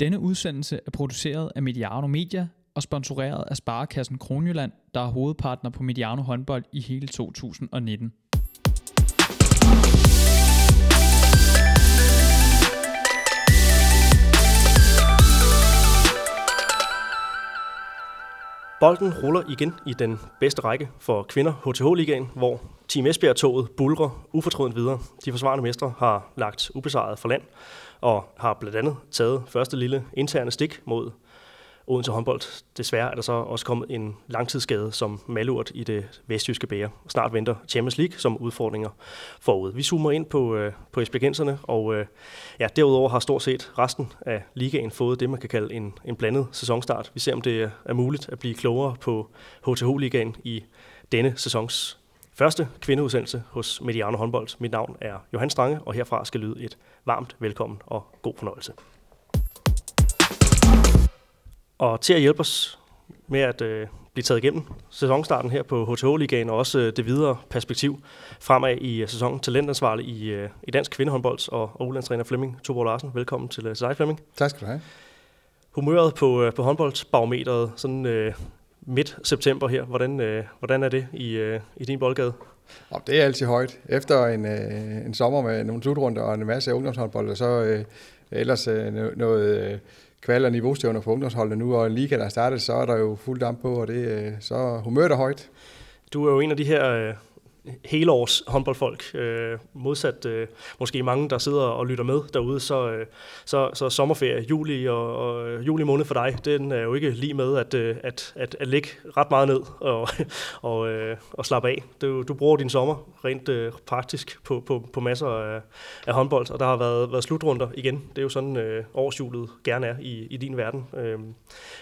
Denne udsendelse er produceret af Mediano Media og sponsoreret af Sparekassen Kronjylland, der er hovedpartner på Mediano håndbold i hele 2019. Bolden ruller igen i den bedste række for kvinder HTH-ligaen, hvor Team Esbjerg-toget bulrer ufortrødent videre. De forsvarende mestre har lagt ubesejret for land og har blandt andet taget første lille interne stik mod Odense håndbold. Desværre er der så også kommet en langtidsskade som malurt i det vestjyske bære. Snart venter Champions League som udfordringer forud. Vi zoomer ind på, øh, på esbjergenserne, og øh, ja, derudover har stort set resten af ligaen fået det, man kan kalde en, en blandet sæsonstart. Vi ser, om det er muligt at blive klogere på HTH-ligaen i denne sæsons første kvindeudsendelse hos Mediano håndbold. Mit navn er Johan Strange, og herfra skal lyde et varmt velkommen og god fornøjelse. Og til at hjælpe os med at øh, blive taget igennem sæsonstarten her på HTH-ligaen, og også øh, det videre perspektiv fremad i øh, sæsonen talentansvarlig i, øh, i dansk kvindehåndbold og, og ulandstræner Flemming Tuborg Larsen. Velkommen til øh, dig, Flemming. Tak skal du have. Humøret på, øh, på håndboldsbarometeret sådan øh, midt september her, hvordan, øh, hvordan er det i, øh, i din boldgade? Og det er altid højt. Efter en, øh, en sommer med nogle slutrunder og en masse ungdomshåndbold, så øh, ellers øh, noget... Øh, kval- og niveaustævner for ungdomsholdene nu, og en liga, der er startet, så er der jo fuld damp på, og det, øh, så humøret er højt. Du er jo en af de her øh, helårs håndboldfolk, øh, modsat øh, måske mange, der sidder og lytter med derude, så, øh, så, så sommerferie, juli og, og øh, juli måned for dig, den er jo ikke lige med at, øh, at, at, at lægge ret meget ned og, og, øh, og slappe af. Du, du bruger din sommer rent øh, praktisk på, på, på masser af, af håndbold, og der har været, været slutrunder igen. Det er jo sådan, øh, årsjulet gerne er i, i din verden. Øh,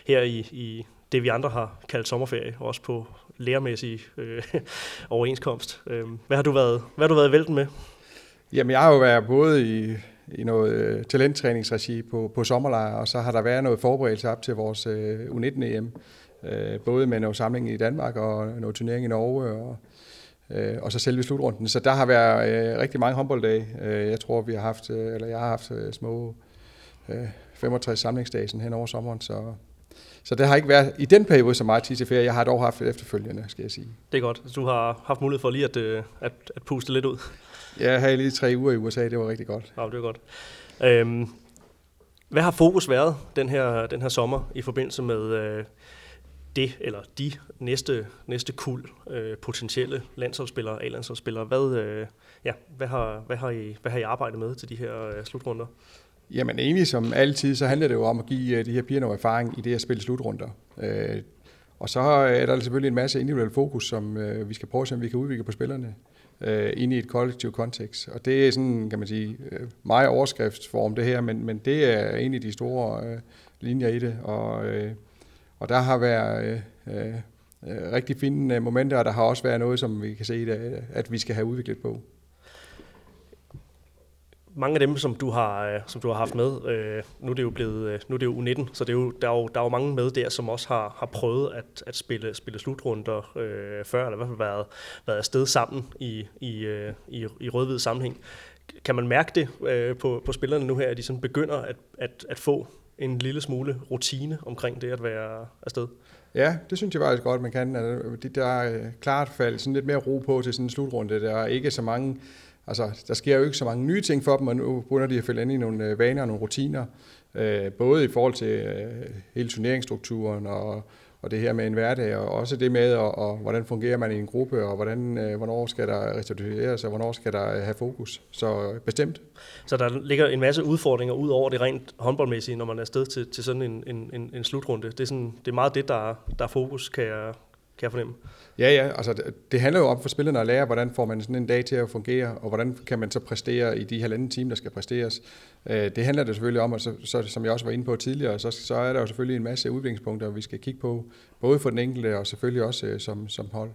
her i, i det, vi andre har kaldt sommerferie, også på lærermæssig øh, overenskomst. Øhm, hvad har du været, hvad har du været i vælten med? Jamen, jeg har jo været både i, i noget øh, talenttræningsregi på, på sommerlejr, og så har der været noget forberedelse op til vores øh, U19-EM. Øh, både med noget samling i Danmark og noget turnering i Norge, og, øh, og så selve slutrunden. Så der har været øh, rigtig mange håndbolddage. Øh, jeg tror, vi har haft, øh, eller jeg har haft øh, små øh, 65 samlingsdage hen over sommeren, så så det har ikke været i den periode så meget tid til ferie. Jeg har dog haft efterfølgende, skal jeg sige. Det er godt. Du har haft mulighed for lige at, øh, at, at puste lidt ud. Ja, jeg havde lige tre uger i USA. Det var rigtig godt. Ja, det var godt. Øhm, hvad har fokus været den her, den her sommer i forbindelse med øh, det, eller de næste, næste kul øh, potentielle landsholdsspillere, A-landsholdsspillere? Hvad, øh, ja, hvad, har, hvad, har I, hvad har I arbejdet med til de her øh, slutrunder? Jamen egentlig som altid, så handler det jo om at give øh, de her piger noget erfaring i det at spille slutrunder. Øh, og så øh, er der selvfølgelig en masse individuel fokus, som øh, vi skal prøve at se, om vi kan udvikle på spillerne øh, ind i et kollektivt kontekst. Og det er sådan, kan man sige, meget overskriftsform det her, men, men det er en af de store linjer i det. Og, og der har været rigtig fine momenter, og der har også været noget, som vi kan se, at vi skal have udviklet på mange af dem, som du har, øh, som du har haft med, øh, nu er det jo blevet, øh, nu er det jo U19, så det er jo, der, er jo, der er jo mange med der, som også har, har prøvet at, at spille, spille slutrunder øh, før, eller i hvert fald været, været afsted sammen i, i, øh, i, i rød sammenhæng. Kan man mærke det øh, på, på spillerne nu her, at de sådan begynder at, at, at få en lille smule rutine omkring det at være afsted? Ja, det synes jeg faktisk godt, man kan. Altså, det der øh, klart fald sådan lidt mere ro på til sådan en slutrunde. Der er ikke så mange Altså, der sker jo ikke så mange nye ting for dem, og nu begynder de at følge ind i nogle øh, vaner og nogle rutiner, øh, både i forhold til øh, hele turneringsstrukturen og, og det her med en hverdag, og også det med, og, og hvordan fungerer man i en gruppe, og hvordan, øh, hvornår skal der restitueres, og hvornår skal der øh, have fokus. Så øh, bestemt. Så der ligger en masse udfordringer ud over det rent håndboldmæssige, når man er afsted til, til sådan en, en, en, en slutrunde. Det er, sådan, det er meget det, der, der er fokus, kan jeg, kan jeg fornemme. Ja, ja, altså det, handler jo om for spillerne at lære, hvordan får man sådan en dag til at fungere, og hvordan kan man så præstere i de halvanden time, der skal præsteres. Øh, det handler det selvfølgelig om, og så, så, som jeg også var inde på tidligere, så, så er der jo selvfølgelig en masse udviklingspunkter, vi skal kigge på, både for den enkelte og selvfølgelig også øh, som, som hold.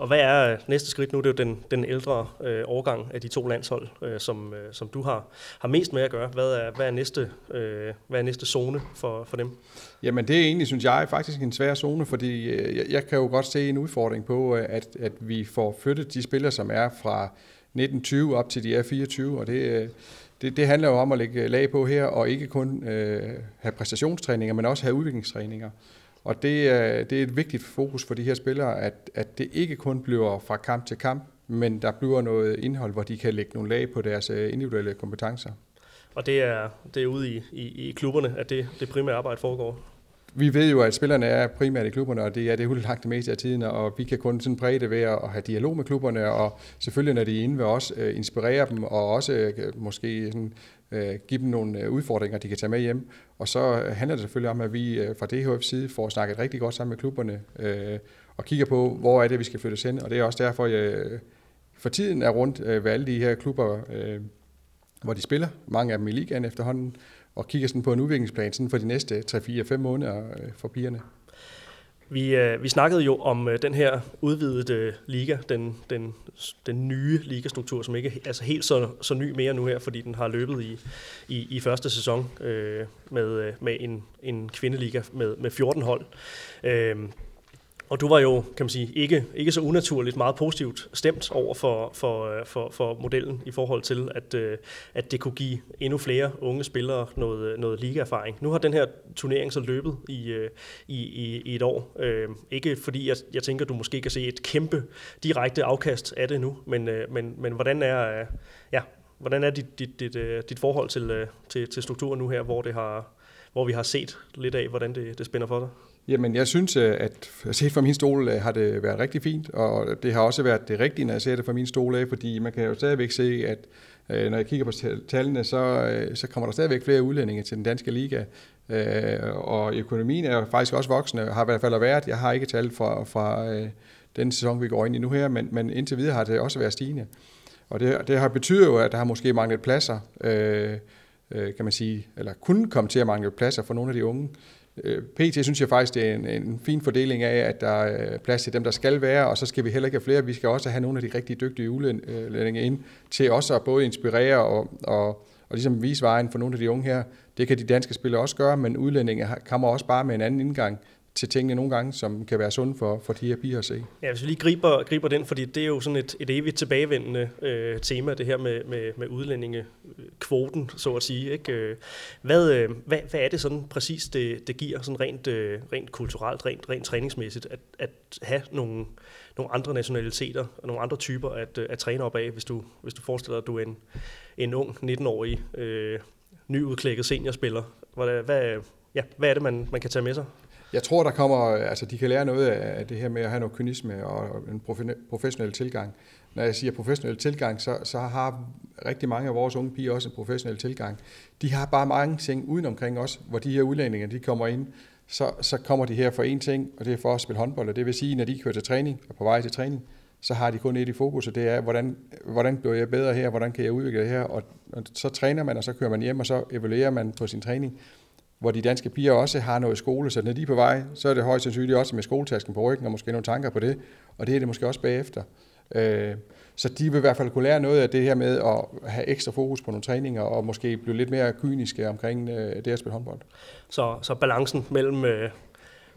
Og hvad er næste skridt nu? Det er jo den, den ældre øh, årgang af de to landshold, øh, som, øh, som du har, har mest med at gøre. Hvad er, hvad er næste, øh, hvad er næste zone for, for dem? Jamen det er egentlig, synes jeg, faktisk en svær zone, fordi øh, jeg, jeg kan jo godt se en udfordring på, øh, at, at vi får flyttet de spillere, som er fra 1920 op til de er 24, og det, øh, det, det handler jo om at lægge lag på her, og ikke kun øh, have præstationstræninger, men også have udviklingstræninger. Og det er, det er et vigtigt fokus for de her spillere, at, at det ikke kun bliver fra kamp til kamp, men der bliver noget indhold, hvor de kan lægge nogle lag på deres individuelle kompetencer. Og det er, det er ude i, i, i klubberne, at det, det primære arbejde foregår? Vi ved jo, at spillerne er primært i klubberne, og det er det hul lagt det meste af tiden, og vi kan kun sådan præge det ved at have dialog med klubberne, og selvfølgelig, når de er inde ved os, øh, inspirere dem, og også øh, måske sådan, øh, give dem nogle udfordringer, de kan tage med hjem. Og så handler det selvfølgelig om, at vi fra DHF side får snakket rigtig godt sammen med klubberne, og kigger på, hvor er det, vi skal flyttes hen. Og det er også derfor, jeg for tiden er rundt ved alle de her klubber, hvor de spiller, mange af dem i ligaen efterhånden, og kigger sådan på en udviklingsplan sådan for de næste 3-4-5 måneder øh, for pigerne. Vi, øh, vi snakkede jo om øh, den her udvidede øh, liga, den, den, den nye ligastruktur, som ikke er altså helt så, så ny mere nu her, fordi den har løbet i, i, i første sæson øh, med, øh, med en, en kvindeliga med, med 14 hold. Øh, og du var jo, kan man sige, ikke, ikke så unaturligt meget positivt stemt over for, for, øh, for, for modellen i forhold til, at, øh, at det kunne give endnu flere unge spillere noget, øh, noget ligaerfaring. Nu har den her turnering så løbet i, i, i, i et år. Ikke fordi jeg, jeg tænker, du måske kan se et kæmpe direkte afkast af det nu, men, men, men hvordan er, ja, hvordan er dit, dit, dit, dit forhold til, til, til strukturen nu her, hvor, det har, hvor vi har set lidt af, hvordan det, det spænder for dig? Jamen, jeg synes, øh, at set fra min stol øh, har det været rigtig fint, og det har også været det rigtige, når jeg ser det fra min stol af, fordi man kan jo stadigvæk se, at øh, når jeg kigger på tallene, så, så kommer der stadigvæk flere udlændinge til den danske liga, og økonomien er faktisk også voksende, har i hvert fald været. Jeg har ikke tal fra, fra den sæson, vi går ind i nu her, men, men indtil videre har det også været stigende. Og det, det har betydet jo, at der har måske manglet pladser, øh, kan man sige, eller kunne komme til at mangle pladser for nogle af de unge. Øh, PT synes jeg faktisk, det er en, en fin fordeling af, at der er plads til dem, der skal være, og så skal vi heller ikke have flere. Vi skal også have nogle af de rigtig dygtige øh, udlændinge ind til også at både inspirere og, og, og ligesom vise vejen for nogle af de unge her. Det kan de danske spillere også gøre, men udlændinge kommer også bare med en anden indgang til tingene nogle gange, som kan være sunde for, for de her piger at se. Ja, hvis vi lige griber, griber den, fordi det er jo sådan et, et evigt tilbagevendende øh, tema, det her med, med, med udlændingekvoten, så at sige. Ikke? Øh, hvad, øh, hvad, hvad er det sådan præcis, det, det giver sådan rent, øh, rent kulturelt, rent, rent træningsmæssigt, at, at have nogle, nogle andre nationaliteter og nogle andre typer at, øh, at træne op af, hvis du, hvis du forestiller dig, at du er en, en ung 19-årig øh, nyudklækket seniorspiller. Hvad, hvad, ja, hvad er det, man, man kan tage med sig? Jeg tror, der kommer, øh, altså de kan lære noget af det her med at have noget kynisme og en professionel tilgang. Når jeg siger professionel tilgang, så, så har rigtig mange af vores unge piger også en professionel tilgang. De har bare mange ting uden omkring os, hvor de her udlændinge, de kommer ind, så, så kommer de her for én ting, og det er for at spille håndbold, og det vil sige, når de kører til træning og på vej til træning, så har de kun et i fokus, og det er, hvordan, hvordan bliver jeg bedre her, hvordan kan jeg udvikle det her, og, og så træner man, og så kører man hjem, og så evaluerer man på sin træning hvor de danske piger også har noget skole, så når de er på vej, så er det højst sandsynligt også med skoletasken på ryggen, og måske nogle tanker på det, og det er det måske også bagefter. Øh, så de vil i hvert fald kunne lære noget af det her med at have ekstra fokus på nogle træninger, og måske blive lidt mere kyniske omkring øh, det at spille håndbold. Så, så balancen mellem øh,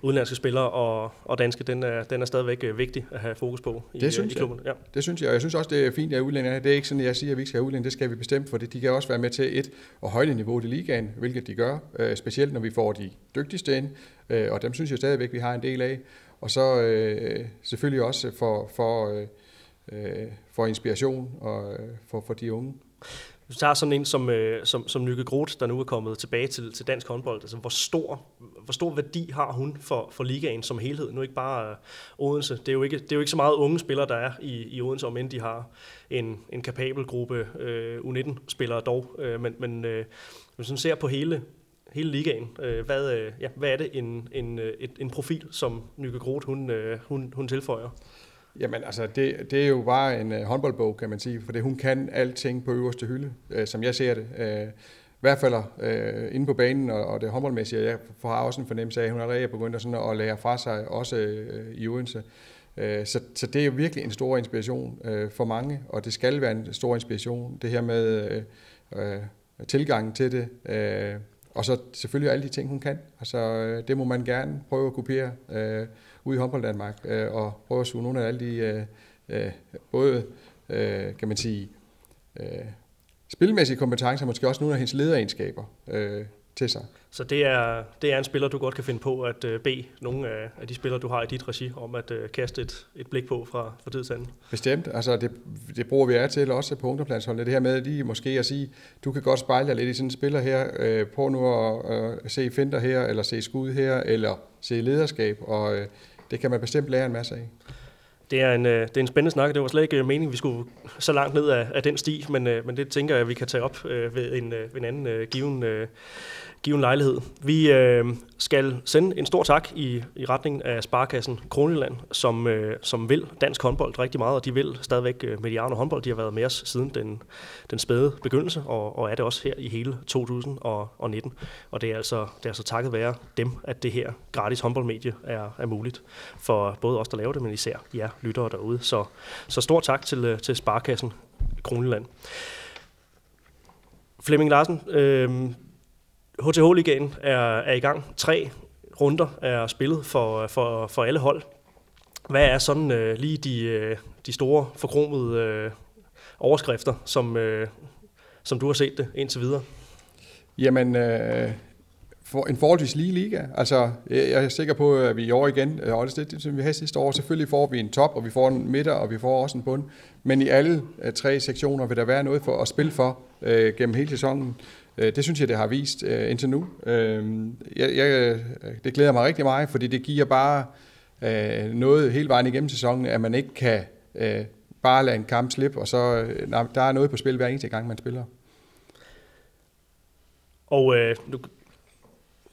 udenlandske spillere og, og danske, den er, den er stadigvæk øh, vigtig at have fokus på i, det synes i klubben. Ja. Det synes jeg, og jeg synes også, det er fint, at udlændinge Det er ikke sådan, at jeg siger, at vi ikke skal have udlændinge, det skal vi bestemt, for de kan også være med til et og højne niveauet i ligaen, hvilket de gør, øh, specielt når vi får de dygtigste ind, øh, og dem synes jeg stadigvæk, vi har en del af. Og så øh, selvfølgelig også for, for, øh, for inspiration og for, for de unge. Hvis du tager sådan en som, øh, som, som Nykke Groth, der nu er kommet tilbage til, til dansk håndbold, altså hvor stor, hvor stor værdi har hun for, for ligaen som helhed? Nu ikke bare øh, Odense. Det er, jo ikke, det er jo ikke så meget unge spillere, der er i, i Odense, om end de har en, en kapabel gruppe øh, U19-spillere dog. Øh, men men øh, hvis man ser på hele, hele ligaen. Øh, hvad, øh, ja, hvad er det en, en, øh, et, en profil, som Nykke Groth, hun, øh, hun, hun tilføjer? Jamen altså, det, det er jo bare en uh, håndboldbog, kan man sige, for det, hun kan alting på øverste hylde, uh, som jeg ser det. Uh, I hvert fald uh, inde på banen og, og det håndboldmæssige. Jeg har også en fornemmelse af, at hun allerede er begyndt at, sådan at lære fra sig, også uh, i Odense. Uh, så, så det er jo virkelig en stor inspiration uh, for mange, og det skal være en stor inspiration, det her med uh, uh, tilgangen til det. Uh, og så selvfølgelig alle de ting, hun kan. Altså, det må man gerne prøve at kopiere. Uh, ude i håndbold Danmark, øh, og prøve at suge nogle af alle de, øh, øh, både, øh, kan man sige, øh, spilmæssige kompetencer, måske også nogle af hendes lederegenskaber øh, til sig. Så det er, det er en spiller, du godt kan finde på at uh, bede nogle af, af de spillere, du har i dit regi, om at uh, kaste et, et blik på fra, fra tid til anden. Bestemt. Altså det, det bruger vi af til også på ungdomslandsholdet. Det her med lige måske at sige, du kan godt spejle dig lidt i sådan en spiller her. Øh, på nu at øh, se finder her, eller se skud her, eller se lederskab. Og øh, det kan man bestemt lære en masse af. Det er, en, øh, det er en spændende snak. Det var slet ikke øh, meningen, vi skulle så langt ned af, af den sti, men, øh, men det tænker jeg, at vi kan tage op ved en, ved en anden given en lejlighed. Vi øh, skal sende en stor tak i, i retning af Sparkassen Kronjylland, som, øh, som vil dansk håndbold rigtig meget, og de vil stadigvæk øh, Mediano håndbold. De har været med os siden den, den spæde begyndelse, og, og er det også her i hele 2019. Og det er altså, det er altså takket være dem, at det her gratis håndboldmedie er, er muligt for både os, der laver det, men især jer lyttere derude. Så, så stor tak til, øh, til Sparkassen Kronjylland. Flemming Larsen, øh, HTH-ligaen er, er i gang. Tre runder er spillet for, for, for alle hold. Hvad er sådan øh, lige de, øh, de store forkromede øh, overskrifter, som, øh, som du har set det indtil videre? Jamen, øh, for en forholdsvis lige liga. Altså, jeg er sikker på, at vi i år igen, øh, og det, det, som vi havde sidste år, selvfølgelig får vi en top, og vi får en midter, og vi får også en bund. Men i alle øh, tre sektioner vil der være noget for at spille for øh, gennem hele sæsonen. Øh, det synes jeg, det har vist øh, indtil nu. Øh, jeg, jeg, det glæder mig rigtig meget, fordi det giver bare noget hele vejen igennem sæsonen, at man ikke kan bare lade en kamp slippe, og så der er noget på spil hver eneste gang, man spiller. Og øh, nu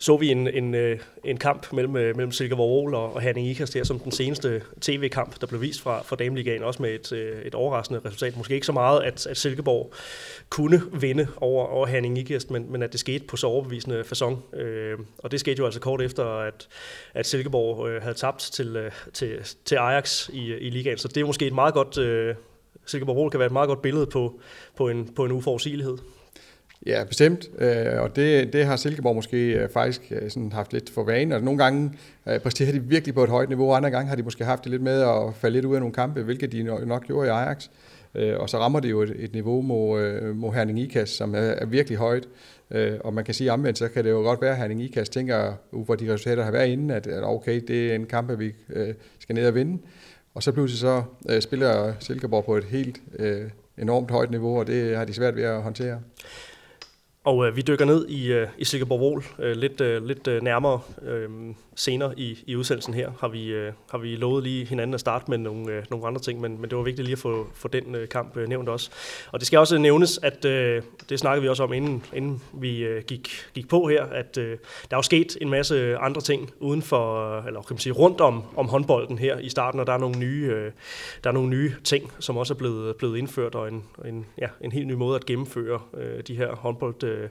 så vi en, en, øh, en kamp mellem, øh, mellem Silkeborg og, og Herning Ikast her, som den seneste tv-kamp, der blev vist fra, fra Dameligaen, også med et, øh, et overraskende resultat. Måske ikke så meget, at, at Silkeborg kunne vinde over, over Herning Ikast, men, men at det skete på så overbevisende façon. Øh, og det skete jo altså kort efter, at, at Silkeborg øh, havde tabt til, til, til Ajax i, i ligaen. Så det er måske et meget godt... Øh, Silkeborg kan være et meget godt billede på, på, en, på en uforudsigelighed. Ja, bestemt. Øh, og det, det har Silkeborg måske øh, faktisk øh, sådan haft lidt for vane. Og nogle gange præsterer de virkelig på et højt niveau, og andre gange har de måske haft det lidt med at falde lidt ud af nogle kampe, hvilket de nok gjorde i Ajax. Og så rammer det jo et, et niveau mod, mod Herning Ikas, som er, er virkelig højt. Og man kan sige omvendt, så kan det jo godt være, at Herning Ikas tænker, uh, ud fra de resultater, der har været inden, at, at okay, det er en kamp, vi skal ned og vinde. Og så pludselig så spiller Silkeborg på et helt enormt højt niveau, og det har de svært ved at håndtere. Og øh, vi dykker ned i, øh, i Silkeborg Vol øh, lidt, øh, lidt øh, nærmere. Øh, senere i, i udsendelsen her. Har vi, øh, har vi lovet lige hinanden at starte med nogle, øh, nogle andre ting, men, men det var vigtigt lige at få, få den øh, kamp øh, nævnt også. Og det skal også nævnes, at øh, det snakkede vi også om, inden, inden vi øh, gik, gik på her, at øh, der er jo sket en masse andre ting uden for, eller kan man sige, rundt om, om håndbolden her i starten, og der er nogle nye, øh, der er nogle nye ting, som også er blevet, blevet indført, og en, en, ja, en helt ny måde at gennemføre øh, de her håndbold øh,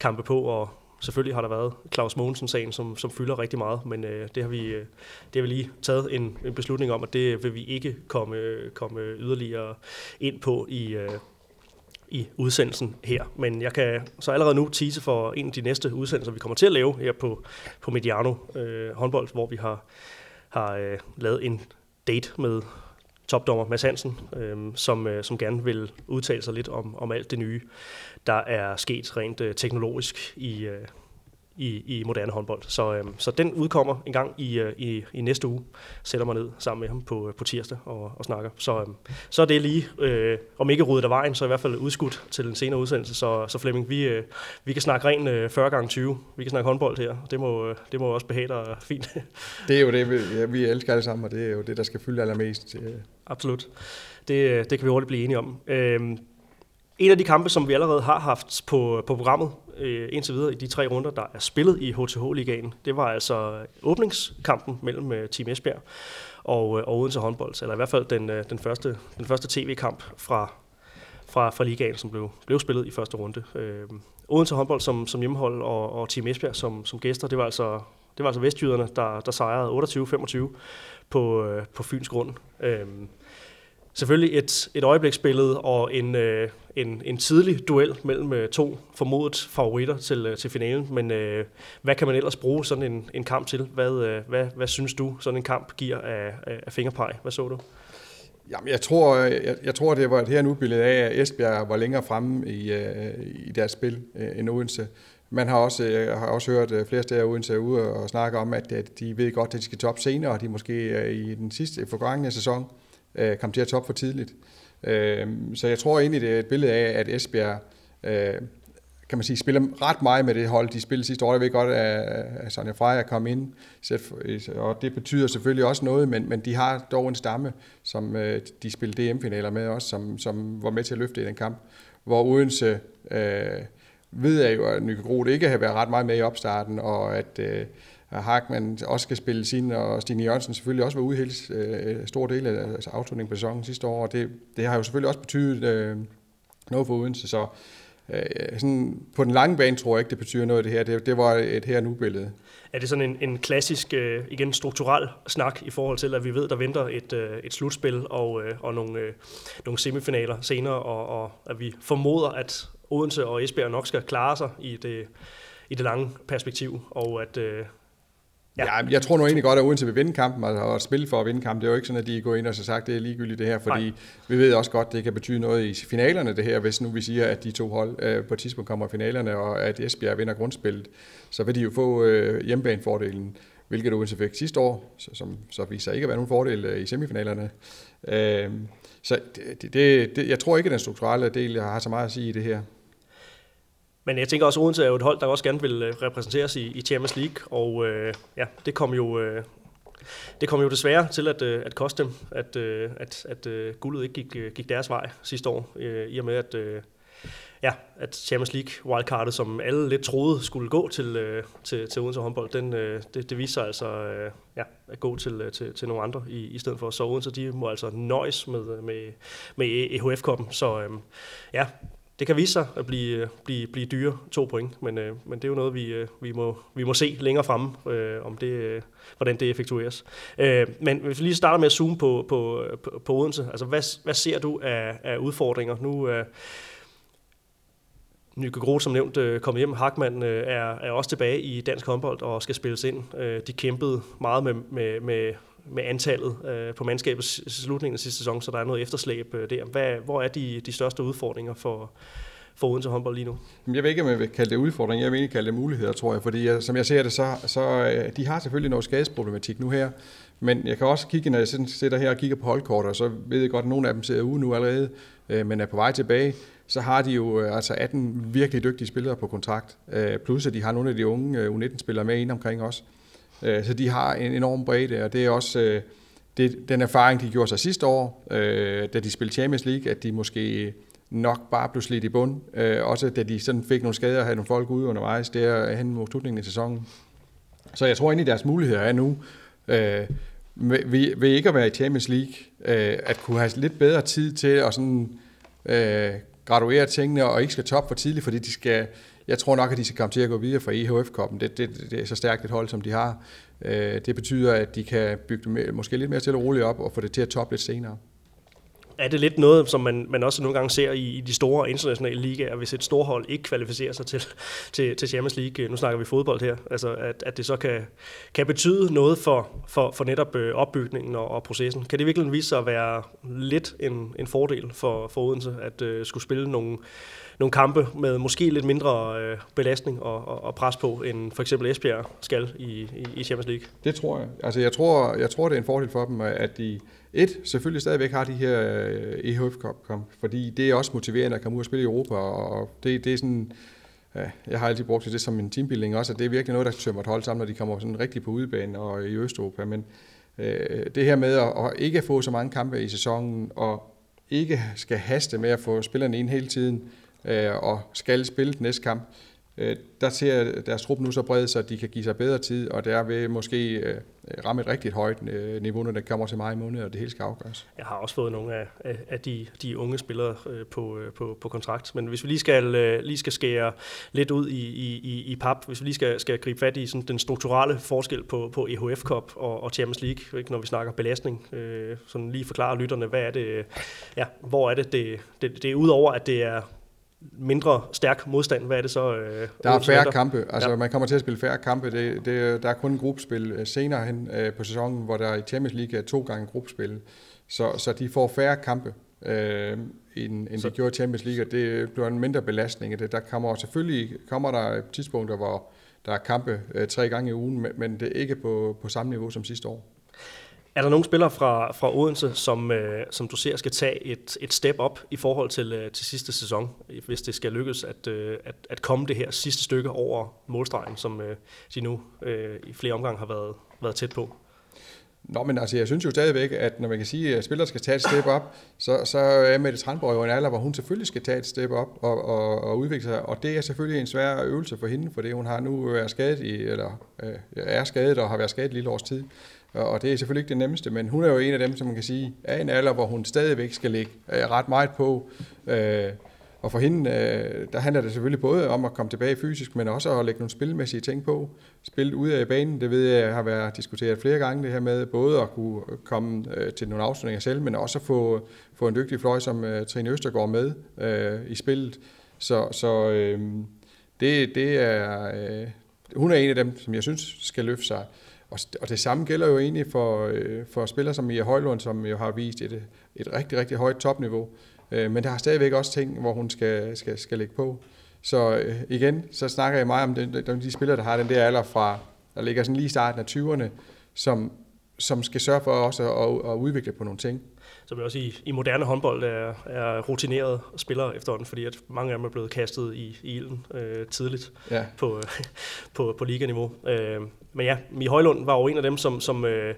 kampe på, og selvfølgelig har der været Claus Mogensen-sagen, som, som fylder rigtig meget, men øh, det, har vi, øh, det har vi lige taget en, en beslutning om, at det vil vi ikke komme, øh, komme yderligere ind på i, øh, i udsendelsen her. Men jeg kan så allerede nu tease for en af de næste udsendelser, vi kommer til at lave her på, på Mediano øh, håndbold, hvor vi har, har øh, lavet en date med topdommer Mads Hansen, øh, som, øh, som gerne vil udtale sig lidt om, om alt det nye, der er sket rent øh, teknologisk i, øh, i, i moderne håndbold. Så, øh, så den udkommer en gang i, øh, i, i næste uge. Sætter mig ned sammen med ham på, på tirsdag og, og snakker. Så, øh, så er det lige, øh, om ikke ryddet af vejen, så i hvert fald udskudt til en senere udsendelse. Så, så Flemming, vi, øh, vi kan snakke ren øh, 40 gange 20. Vi kan snakke håndbold her. Det må, det må også behage dig fint. det er jo det, vi, ja, vi elsker alle sammen, og det er jo det, der skal fylde allermest. Absolut. Det, det kan vi hurtigt blive enige om. Øh, en af de kampe, som vi allerede har haft på, på programmet øh, indtil videre i de tre runder, der er spillet i HTH-ligaen, det var altså åbningskampen mellem øh, Team Esbjerg og, øh, og Odense håndbold, eller i hvert fald den, øh, den første, den første tv-kamp fra, fra, fra ligaen, som blev, blev spillet i første runde. Øh, Odense håndbold som, som hjemmehold og, og Team Esbjerg som, som gæster, det var altså, det var altså vestjyderne, der, der sejrede 28-25 på, øh, på Fyns grund. Øh, selvfølgelig et, et øjebliksbillede og en, øh, en, en tidlig duel mellem øh, to formodet favoritter til, øh, til finalen. Men øh, hvad kan man ellers bruge sådan en, en kamp til? Hvad, øh, hvad, hvad synes du, sådan en kamp giver af, af, fingerpeg? Hvad så du? Jamen, jeg tror, øh, jeg, jeg tror, det var et her nu billede af, at Esbjerg var længere fremme i, øh, i deres spil øh, end Odense. Man har også, jeg har også hørt flere steder Odense ude og snakke om, at, at de ved godt, at de skal top senere, og de måske i den sidste forgangne sæson Øh, kom til at toppe for tidligt. Øh, så jeg tror egentlig, det er et billede af, at Esbjerg øh, kan man sige, spiller ret meget med det hold, de spillede sidste år. Jeg ved godt, at Sonja Freja kom ind, og det betyder selvfølgelig også noget, men, men de har dog en stamme, som øh, de spillede DM-finaler med også, som, som var med til at løfte i den kamp. Hvor Odense øh, ved jeg jo, at Nykke Groth ikke har været ret meget med i opstarten, og at øh, Harkman også skal spille sin, og Stine Jørgensen selvfølgelig også var ude hele øh, stor del af altså afslutningen på sæsonen sidste år, og det, det har jo selvfølgelig også betydet øh, noget for Odense, så Øh, sådan, på den lange bane tror jeg ikke, det betyder noget det her. Det, det var et her nu billede. Er det sådan en, en klassisk, øh, igen strukturel snak i forhold til, at vi ved, der venter et, øh, et slutspil og, øh, og nogle, øh, nogle semifinaler senere, og, og at vi formoder, at Odense og Esbjerg nok skal klare sig i det, i det lange perspektiv, og at, øh, Ja. ja, jeg tror nu egentlig godt, at Odense vil vinde kampen, altså at spille for at vinde kampen. Det er jo ikke sådan, at de går ind og så sagt, at det er ligegyldigt det her, fordi Nej. vi ved også godt, at det kan betyde noget i finalerne det her, hvis nu vi siger, at de to hold øh, på et tidspunkt kommer i finalerne, og at Esbjerg vinder grundspillet, så vil de jo få øh, hjemmebanefordelen, hvilket Odense fik sidste år, så, som så viser ikke at være nogen fordel øh, i semifinalerne. Øh, så det, det, det, jeg tror ikke, at den strukturelle del har så meget at sige i det her. Men jeg tænker også, at Odense er jo et hold, der også gerne vil øh, repræsenteres i, i Champions League, og øh, ja, det kom jo... Øh, det kom jo desværre til at, øh, at koste dem, at, øh, at, at, at guldet ikke gik, gik deres vej sidste år, i og med at, ja, at Champions League wildcardet, som alle lidt troede skulle gå til, til, til Odense håndbold, den, det, det viste sig altså ja, at gå til, til, til nogle andre i, i stedet for. Så Odense de må altså nøjes med, med, med EHF-koppen. Så øhm, ja, det kan vise sig at blive, blive, blive dyre to point, men, øh, men det er jo noget, vi, øh, vi, må, vi må se længere fremme, øh, om det, øh, hvordan det effektueres. Øh, men hvis vi lige starter med at zoome på, på, på, på Odense, altså hvad, hvad ser du af, af udfordringer? Nu øh, Nyke Groth, som nævnt, øh, kommet hjem. Hakman øh, er, er også tilbage i dansk håndbold og skal spilles ind. Øh, de kæmpede meget med, med, med med antallet øh, på mandskabets slutningen af sidste sæson, så der er noget efterslæb øh, der. Hvad, hvor er de, de største udfordringer for, for Odense håndbold lige nu? Jeg ved ikke, om jeg vil kalde det udfordringer. Jeg vil egentlig kalde det muligheder, tror jeg. Fordi jeg, som jeg ser det, så, så øh, de har selvfølgelig noget skadesproblematik nu her. Men jeg kan også kigge, når jeg sidder her og kigger på holdkortet, så ved jeg godt, at nogle af dem sidder ude nu allerede, øh, men er på vej tilbage. Så har de jo øh, altså 18 virkelig dygtige spillere på kontrakt. Øh, plus at de har nogle af de unge øh, U19-spillere med ind omkring også. Øh, så de har en enorm bredde, og det er også øh, det, den erfaring, de gjorde sig sidste år, øh, da de spillede Champions League, at de måske nok bare blev slidt i bund. Øh, også da de sådan fik nogle skader og havde nogle folk ude undervejs, der hen mod slutningen af sæsonen. Så jeg tror egentlig, deres muligheder er nu, øh, ved, ved ikke at være i Champions League, øh, at kunne have lidt bedre tid til at sådan, graduere tingene, og ikke skal top for tidligt, fordi de skal, jeg tror nok, at de skal komme til at gå videre fra EHF-koppen. Det, det, det er så stærkt et hold, som de har. Øh, det betyder, at de kan bygge det måske lidt mere til og roligt op og få det til at toppe lidt senere er det lidt noget, som man, man også nogle gange ser i, i de store internationale ligaer, hvis et storhold ikke kvalificerer sig til, til, til Champions League, nu snakker vi fodbold her, altså at, at det så kan, kan betyde noget for, for, for netop øh, opbygningen og, og processen. Kan det virkelig vise sig at være lidt en, en fordel for, for Odense, at uh, skulle spille nogle, nogle kampe med måske lidt mindre øh, belastning og, og, og pres på, end for eksempel Esbjerg skal i, i, i Champions League? Det tror jeg. Altså jeg tror, jeg tror, det er en fordel for dem, at de et, selvfølgelig stadigvæk har de her øh, EHF Cup kamp, fordi det er også motiverende at komme ud og spille i Europa, og det, det er sådan, ja, jeg har altid brugt det som en teambuilding også, at det er virkelig noget, der tømmer et hold sammen, når de kommer sådan rigtig på udebane og i Østeuropa, men øh, det her med at, at ikke få så mange kampe i sæsonen, og ikke skal haste med at få spillerne ind hele tiden, øh, og skal spille den næste kamp, øh, der ser deres trup nu så bred, så de kan give sig bedre tid, og derved måske øh, ramme et rigtigt højt øh, niveau, når det kommer til maj måned, og det hele skal afgøres. Jeg har også fået nogle af, af de, de unge spillere øh, på, øh, på, på kontrakt, men hvis vi lige skal, øh, lige skal skære lidt ud i, i, i pap, hvis vi lige skal, skal gribe fat i sådan den strukturelle forskel på, på EHF Cup og, og Champions League, ikke, når vi snakker belastning, øh, sådan lige forklare lytterne, hvad er det, ja, hvor er det, det, det, det er udover, at det er mindre stærk modstand, hvad er det så? Øh, der er færre kampe, altså ja. man kommer til at spille færre kampe. Det, det, der er kun gruppespil øh, senere hen øh, på sæsonen, hvor der i Champions League er to gange gruppespil. så, så de får færre kampe, øh, end, end de gjorde i Champions League, og det bliver en mindre belastning. Det, der kommer selvfølgelig kommer der tidspunkter, hvor der er kampe øh, tre gange i ugen, men, men det er ikke på, på samme niveau som sidste år. Er der nogle spillere fra, fra Odense, som, øh, som du ser skal tage et, et step op i forhold til, øh, til sidste sæson, hvis det skal lykkes at, øh, at, at komme det her sidste stykke over målstregen, som øh, de nu øh, i flere omgange har været, været tæt på? Nå, men altså, jeg synes jo stadigvæk, at når man kan sige, at spillere skal tage et step op, så, så er Mette Tranborg jo en alder, hvor hun selvfølgelig skal tage et step op og, og, og udvikle sig, og det er selvfølgelig en svær øvelse for hende, fordi hun har nu været skadet i, eller øh, er skadet og har været skadet i lille års tid. Og det er selvfølgelig ikke det nemmeste, men hun er jo en af dem, som man kan sige, er en alder, hvor hun stadigvæk skal ligge øh, ret meget på. Øh, og for hende, øh, der handler det selvfølgelig både om at komme tilbage fysisk, men også at lægge nogle spilmæssige ting på. Spil ud af banen, det ved jeg har været diskuteret flere gange, det her med både at kunne komme til nogle afslutninger selv, men også at få, få en dygtig fløj som Trine Østergaard med i spillet. Så, så øh, det, det er, øh, hun er en af dem, som jeg synes skal løfte sig. Og, og det samme gælder jo egentlig for, øh, for spillere som Mia Højlund, som jo har vist et, et rigtig, rigtig højt topniveau. Øh, men der har stadigvæk også ting, hvor hun skal, skal, skal lægge på. Så øh, igen, så snakker jeg meget om de, de, spillere, der har den der alder fra, der ligger sådan lige starten af 20'erne, som, som skal sørge for også at, at udvikle på nogle ting som også i, i moderne håndbold er, er rutineret spillere efterhånden, fordi at mange af dem er blevet kastet i, i ilden øh, tidligt ja. på, på, på liganiveau. Øh, men ja, Mi Højlund var jo en af dem, som, som øh,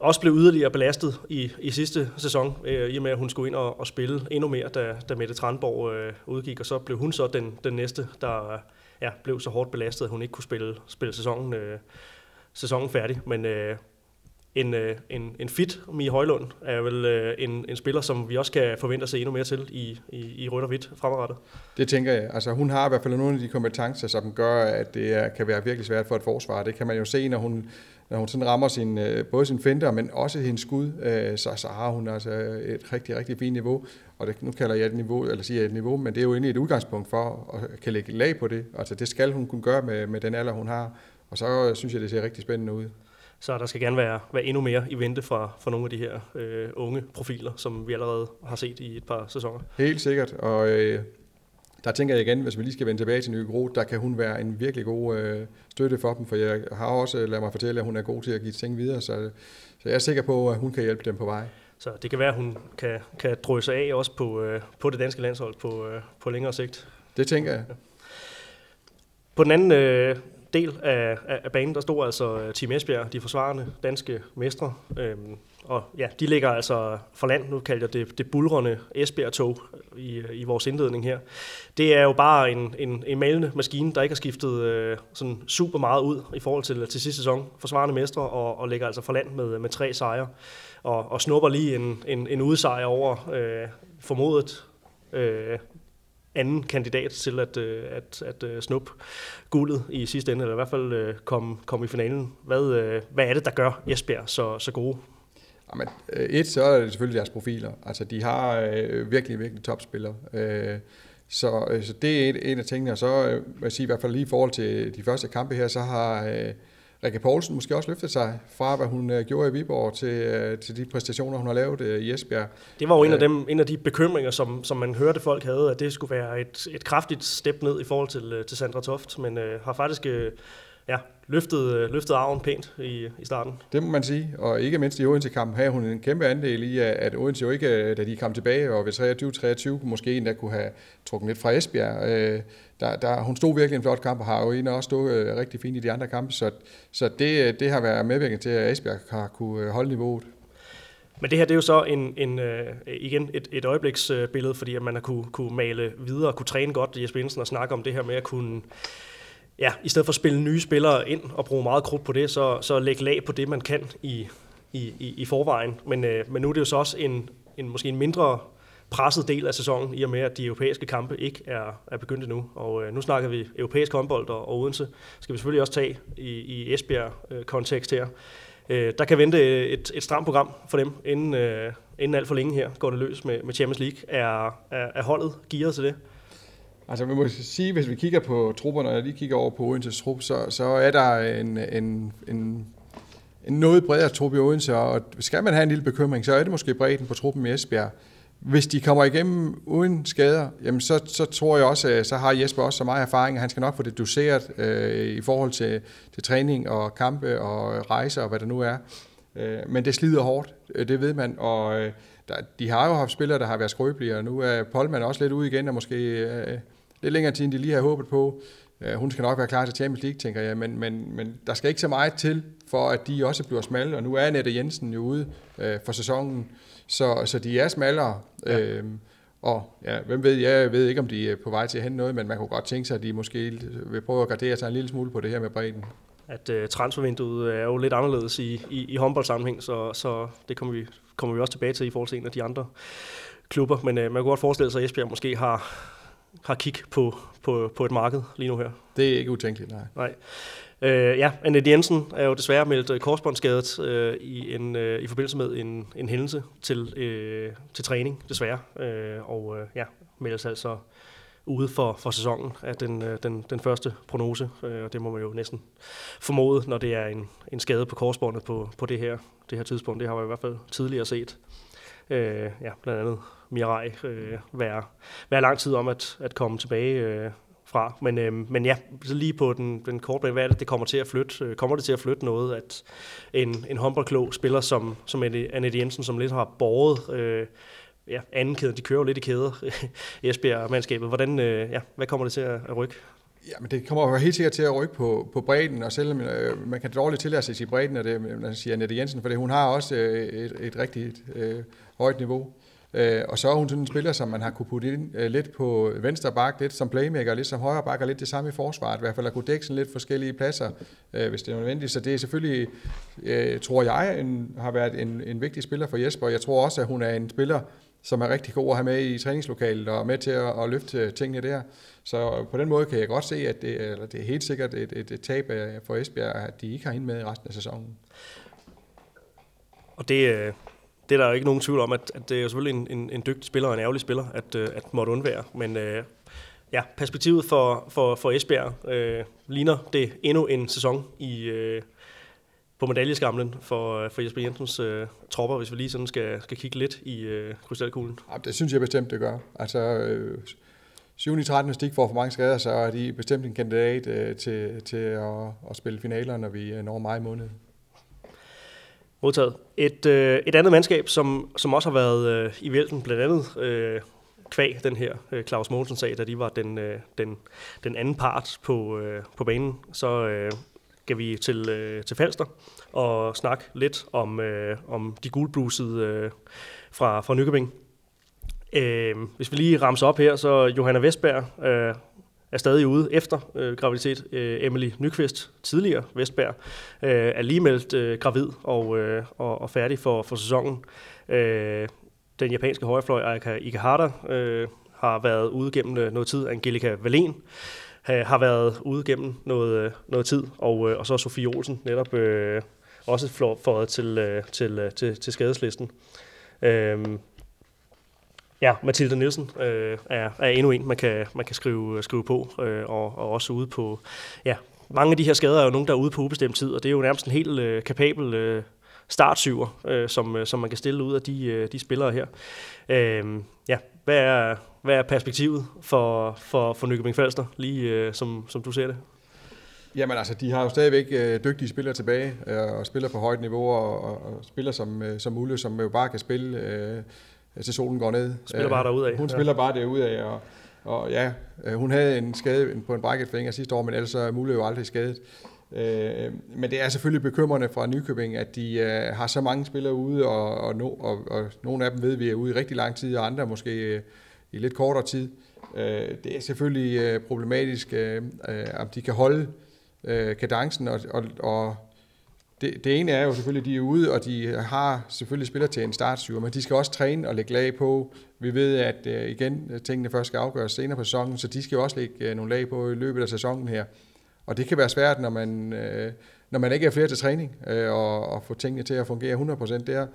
også blev yderligere belastet i, i sidste sæson, øh, i og med at hun skulle ind og, og spille endnu mere, da, da Mette Tranborg øh, udgik, og så blev hun så den, den næste, der ja, blev så hårdt belastet, at hun ikke kunne spille, spille sæsonen, øh, sæsonen færdig. Men øh, en, øh, en, en fit Mie Højlund er vel øh, en, en spiller, som vi også kan forvente at se endnu mere til i, i, i rødt og hvidt fremadrettet. Det tænker jeg. Altså, hun har i hvert fald nogle af de kompetencer, som gør, at det er, kan være virkelig svært for et forsvar. Det kan man jo se, når hun, når hun sådan rammer sin, øh, både sin fender, men også hendes skud, så, så har hun altså et rigtig, rigtig fint niveau. Og det, nu kalder jeg et niveau, eller siger et niveau, men det er jo egentlig et udgangspunkt for at kan lægge lag på det. Altså, det skal hun kunne gøre med, med den alder, hun har. Og så synes jeg, det ser rigtig spændende ud. Så der skal gerne være, være endnu mere i vente fra, fra nogle af de her øh, unge profiler, som vi allerede har set i et par sæsoner. Helt sikkert, og øh, der tænker jeg igen, hvis vi lige skal vende tilbage til Nye Gro, der kan hun være en virkelig god øh, støtte for dem, for jeg har også ladet mig fortælle, at hun er god til at give ting videre, så, så jeg er sikker på, at hun kan hjælpe dem på vej. Så det kan være, at hun kan, kan drøse af også på, øh, på det danske landshold på, øh, på længere sigt. Det tænker jeg. På den anden øh, del af, af banen, der stod altså øh, Team Esbjerg, de forsvarende danske mestre. Øhm, og ja, de ligger altså for land, nu kalder jeg det det bulrende Esbjerg-tog øh, i, øh, i vores indledning her. Det er jo bare en, en, en malende maskine, der ikke har skiftet øh, sådan super meget ud i forhold til, til sidste sæson. Forsvarende mestre og, og ligger altså for land med, med tre sejre. Og, og snupper lige en, en, en udsejr over øh, formodet øh, anden kandidat til at, øh, at, at, øh, snuppe guldet i sidste ende, eller i hvert fald øh, komme kom i finalen. Hvad, øh, hvad er det, der gør Esbjerg så, så gode? Jamen, øh, et, så er det selvfølgelig deres profiler. Altså, de har øh, virkelig, virkelig topspillere. Øh, så, øh, så det er en, en af tingene. Og så vil jeg sige, i hvert fald lige i forhold til de første kampe her, så har... Øh, Rikke Poulsen måske også løftet sig fra, hvad hun øh, gjorde i Viborg til, øh, til de præstationer, hun har lavet øh, i Esbjerg. Det var jo en af, dem, en af de bekymringer, som, som man hørte folk havde, at det skulle være et, et kraftigt step ned i forhold til, til Sandra Toft, men øh, har faktisk øh, ja, løftet, løftet arven pænt i, i starten. Det må man sige, og ikke mindst i Odense-kampen havde hun en kæmpe andel i, at Odense jo ikke, da de kom tilbage, og ved 23-23 måske en, der kunne have trukket lidt fra Esbjerg. Øh, der, der, hun stod virkelig en flot kamp, og har jo en også stået øh, rigtig fint i de andre kampe, så, så det, øh, det har været medvirkende til, at Esbjerg har kunne øh, holde niveauet. Men det her det er jo så en, en, øh, igen et, et øjebliksbillede, fordi at man har kunne, kunne male videre og kunne træne godt Jesper Jensen og snakke om det her med at kunne ja, i stedet for at spille nye spillere ind og bruge meget krudt på det, så, så lægge lag på det, man kan i, i, i, i forvejen. Men, øh, men nu er det jo så også en, en måske en mindre presset del af sæsonen, i og med at de europæiske kampe ikke er, er begyndt endnu. Og øh, nu snakker vi europæisk håndbold og, og Odense. Skal vi selvfølgelig også tage i, i Esbjerg-kontekst øh, her. Øh, der kan vente et, et stramt program for dem, inden, øh, inden alt for længe her går det løs med, med Champions League. Er, er, er holdet gearet til det? Altså vi må sige, hvis vi kigger på trupperne, og jeg lige kigger over på Odenses trup, så, så er der en, en, en en noget bredere trup i Odense, og skal man have en lille bekymring, så er det måske bredden på truppen i Esbjerg. Hvis de kommer igennem uden skader, jamen så, så tror jeg også, så har Jesper også så meget erfaring, at han skal nok få det doseret øh, i forhold til, til træning og kampe og rejser og hvad der nu er. Øh, men det slider hårdt, øh, det ved man, og øh, der, de har jo haft spillere, der har været skrøbelige, og nu er Polman også lidt ude igen, og måske øh, lidt længere tid, end de lige har håbet på. Øh, hun skal nok være klar til Champions League, tænker jeg, men, men, men der skal ikke så meget til, for at de også bliver smalle, og nu er Nette Jensen jo ude øh, for sæsonen, så, så de er smallere. Ja. Øh, og ja, hvem ved, jeg ved ikke, om de er på vej til at hente noget, men man kunne godt tænke sig, at de måske vil prøve at gardere sig en lille smule på det her med bredden. At uh, transfervinduet er jo lidt anderledes i, i, i håndboldsammenhæng, så, så det kommer vi, kommer vi også tilbage til i forhold til en af de andre klubber. Men uh, man kan godt forestille sig, at Esbjerg måske har, har kig på, på, på et marked lige nu her. Det er ikke utænkeligt, nej. Nej. Øh, ja, Annette Jensen er jo desværre meldt øh, korsbåndsskadet øh, i, en, øh, i forbindelse med en, en hændelse til, øh, til træning, desværre. Øh, og øh, ja, meldes altså ude for, for sæsonen af den, øh, den, den første prognose, øh, og det må man jo næsten formode, når det er en, en skade på korsbåndet på, på det, her, det her tidspunkt. Det har man i hvert fald tidligere set. Øh, ja, blandt andet Mirai øh, være, være lang tid om at, at komme tilbage øh, fra. Men, øh, men ja, så lige på den, den korte bane, hvad er det, det kommer til at flytte? Øh, kommer det til at flytte noget, at en, en håndboldklog spiller som, som Annette Jensen, som lidt har båret øh, ja, anden kæde, de kører jo lidt i kæder, Esbjerg-mandskabet. Hvordan, øh, ja, hvad kommer det til at, at rykke? Ja, men det kommer jo helt sikkert til at rykke på, på bredden, og selvom øh, man kan dårligt tillade sig at sige bredden, og det, man siger Annette Jensen, for hun har også øh, et, et rigtigt øh, højt niveau. Øh, og så er hun sådan en spiller, som man har kunne putte ind øh, lidt på venstre bak, lidt som playmaker, lidt som højre bak, og lidt det samme i forsvaret. I hvert fald at kunne dække sådan lidt forskellige pladser, øh, hvis det er nødvendigt. Så det er selvfølgelig, øh, tror jeg, en, har været en, en vigtig spiller for Jesper. Jeg tror også, at hun er en spiller, som er rigtig god at have med i træningslokalet og med til at, at løfte tingene der. Så på den måde kan jeg godt se, at det, eller det er helt sikkert et, et, et tab øh, for Esbjerg, at de ikke har hende med i resten af sæsonen. Og det, øh, det er der jo ikke nogen tvivl om, at, at det er jo selvfølgelig en, en, en dygtig spiller og en ærgerlig spiller at, øh, at måtte undvære. Men øh, ja, perspektivet for, for, for Esbjerg øh, ligner det endnu en sæson i, øh, på medaljeskamlen for, øh, for Jesper Jensens øh, tropper, hvis vi lige sådan skal, skal kigge lidt i øh, krystalkuglen? Ja, det synes jeg bestemt, det gør. Altså, øh, 7. i 13. stik får for mange skader, så er de bestemt en kandidat øh, til, til at, at spille finaler, når vi når maj måned. Modtaget. Et, øh, et andet mandskab, som, som også har været øh, i vælten, blandt andet øh, kvæg den her øh, Claus Mogensen-sag, da de var den, øh, den, den anden part på, øh, på banen, så øh, skal vi til, øh, til Falster og snakke lidt om, øh, om de gulblusede øh, fra, fra Nykøbing. Øh, hvis vi lige ramser op her, så Johanna Vestberg øh, er stadig ude efter øh, graviditet. Øh, Emily Nyqvist, tidligere Vestberg, øh, er lige meldt øh, gravid og, øh, og, og færdig for, for sæsonen. Øh, den japanske højrefløj, Aika Ikehata, øh, har været ude gennem øh, noget tid. Angelica Valen har været ude gennem noget, øh, noget tid, og, øh, og så Sofie Olsen netop øh, også flået til, øh, til, øh, til, til skadeslisten. Øh, Ja, Mathilde Nielsen øh, er, er endnu en, man kan, man kan skrive, skrive på, øh, og, og også ude på, ja, mange af de her skader er jo nogen, der er ude på ubestemt tid, og det er jo nærmest en helt øh, kapabel øh, startsyver, øh, som, øh, som man kan stille ud af de, øh, de spillere her. Øh, ja, hvad er, hvad er perspektivet for, for, for Nykøbing Falster, lige øh, som, som du ser det? Jamen altså, de har jo stadigvæk øh, dygtige spillere tilbage, øh, og spiller på højt niveau, og, og, og spiller som, øh, som muligt, som jo bare kan spille øh, til solen går ned. Spiller bare derudad. Hun ja. spiller bare derudad, og, og ja, øh, hun havde en skade på en brækket finger sidste år, men ellers er muligt jo aldrig skadet. Øh, men det er selvfølgelig bekymrende fra Nykøbing, at de øh, har så mange spillere ude, og, og, no, og, og nogle af dem ved vi er ude i rigtig lang tid, og andre måske i lidt kortere tid. det er selvfølgelig problematisk, om de kan holde kadencen, og, og, og det, det ene er jo selvfølgelig, at de er ude, og de har selvfølgelig spiller til en startsyre, men de skal også træne og lægge lag på. Vi ved, at øh, igen, tingene først skal afgøres senere på sæsonen, så de skal jo også lægge øh, nogle lag på i løbet af sæsonen her. Og det kan være svært, når man, øh, når man ikke er flere til træning, og, og få tingene til at fungere 100% der.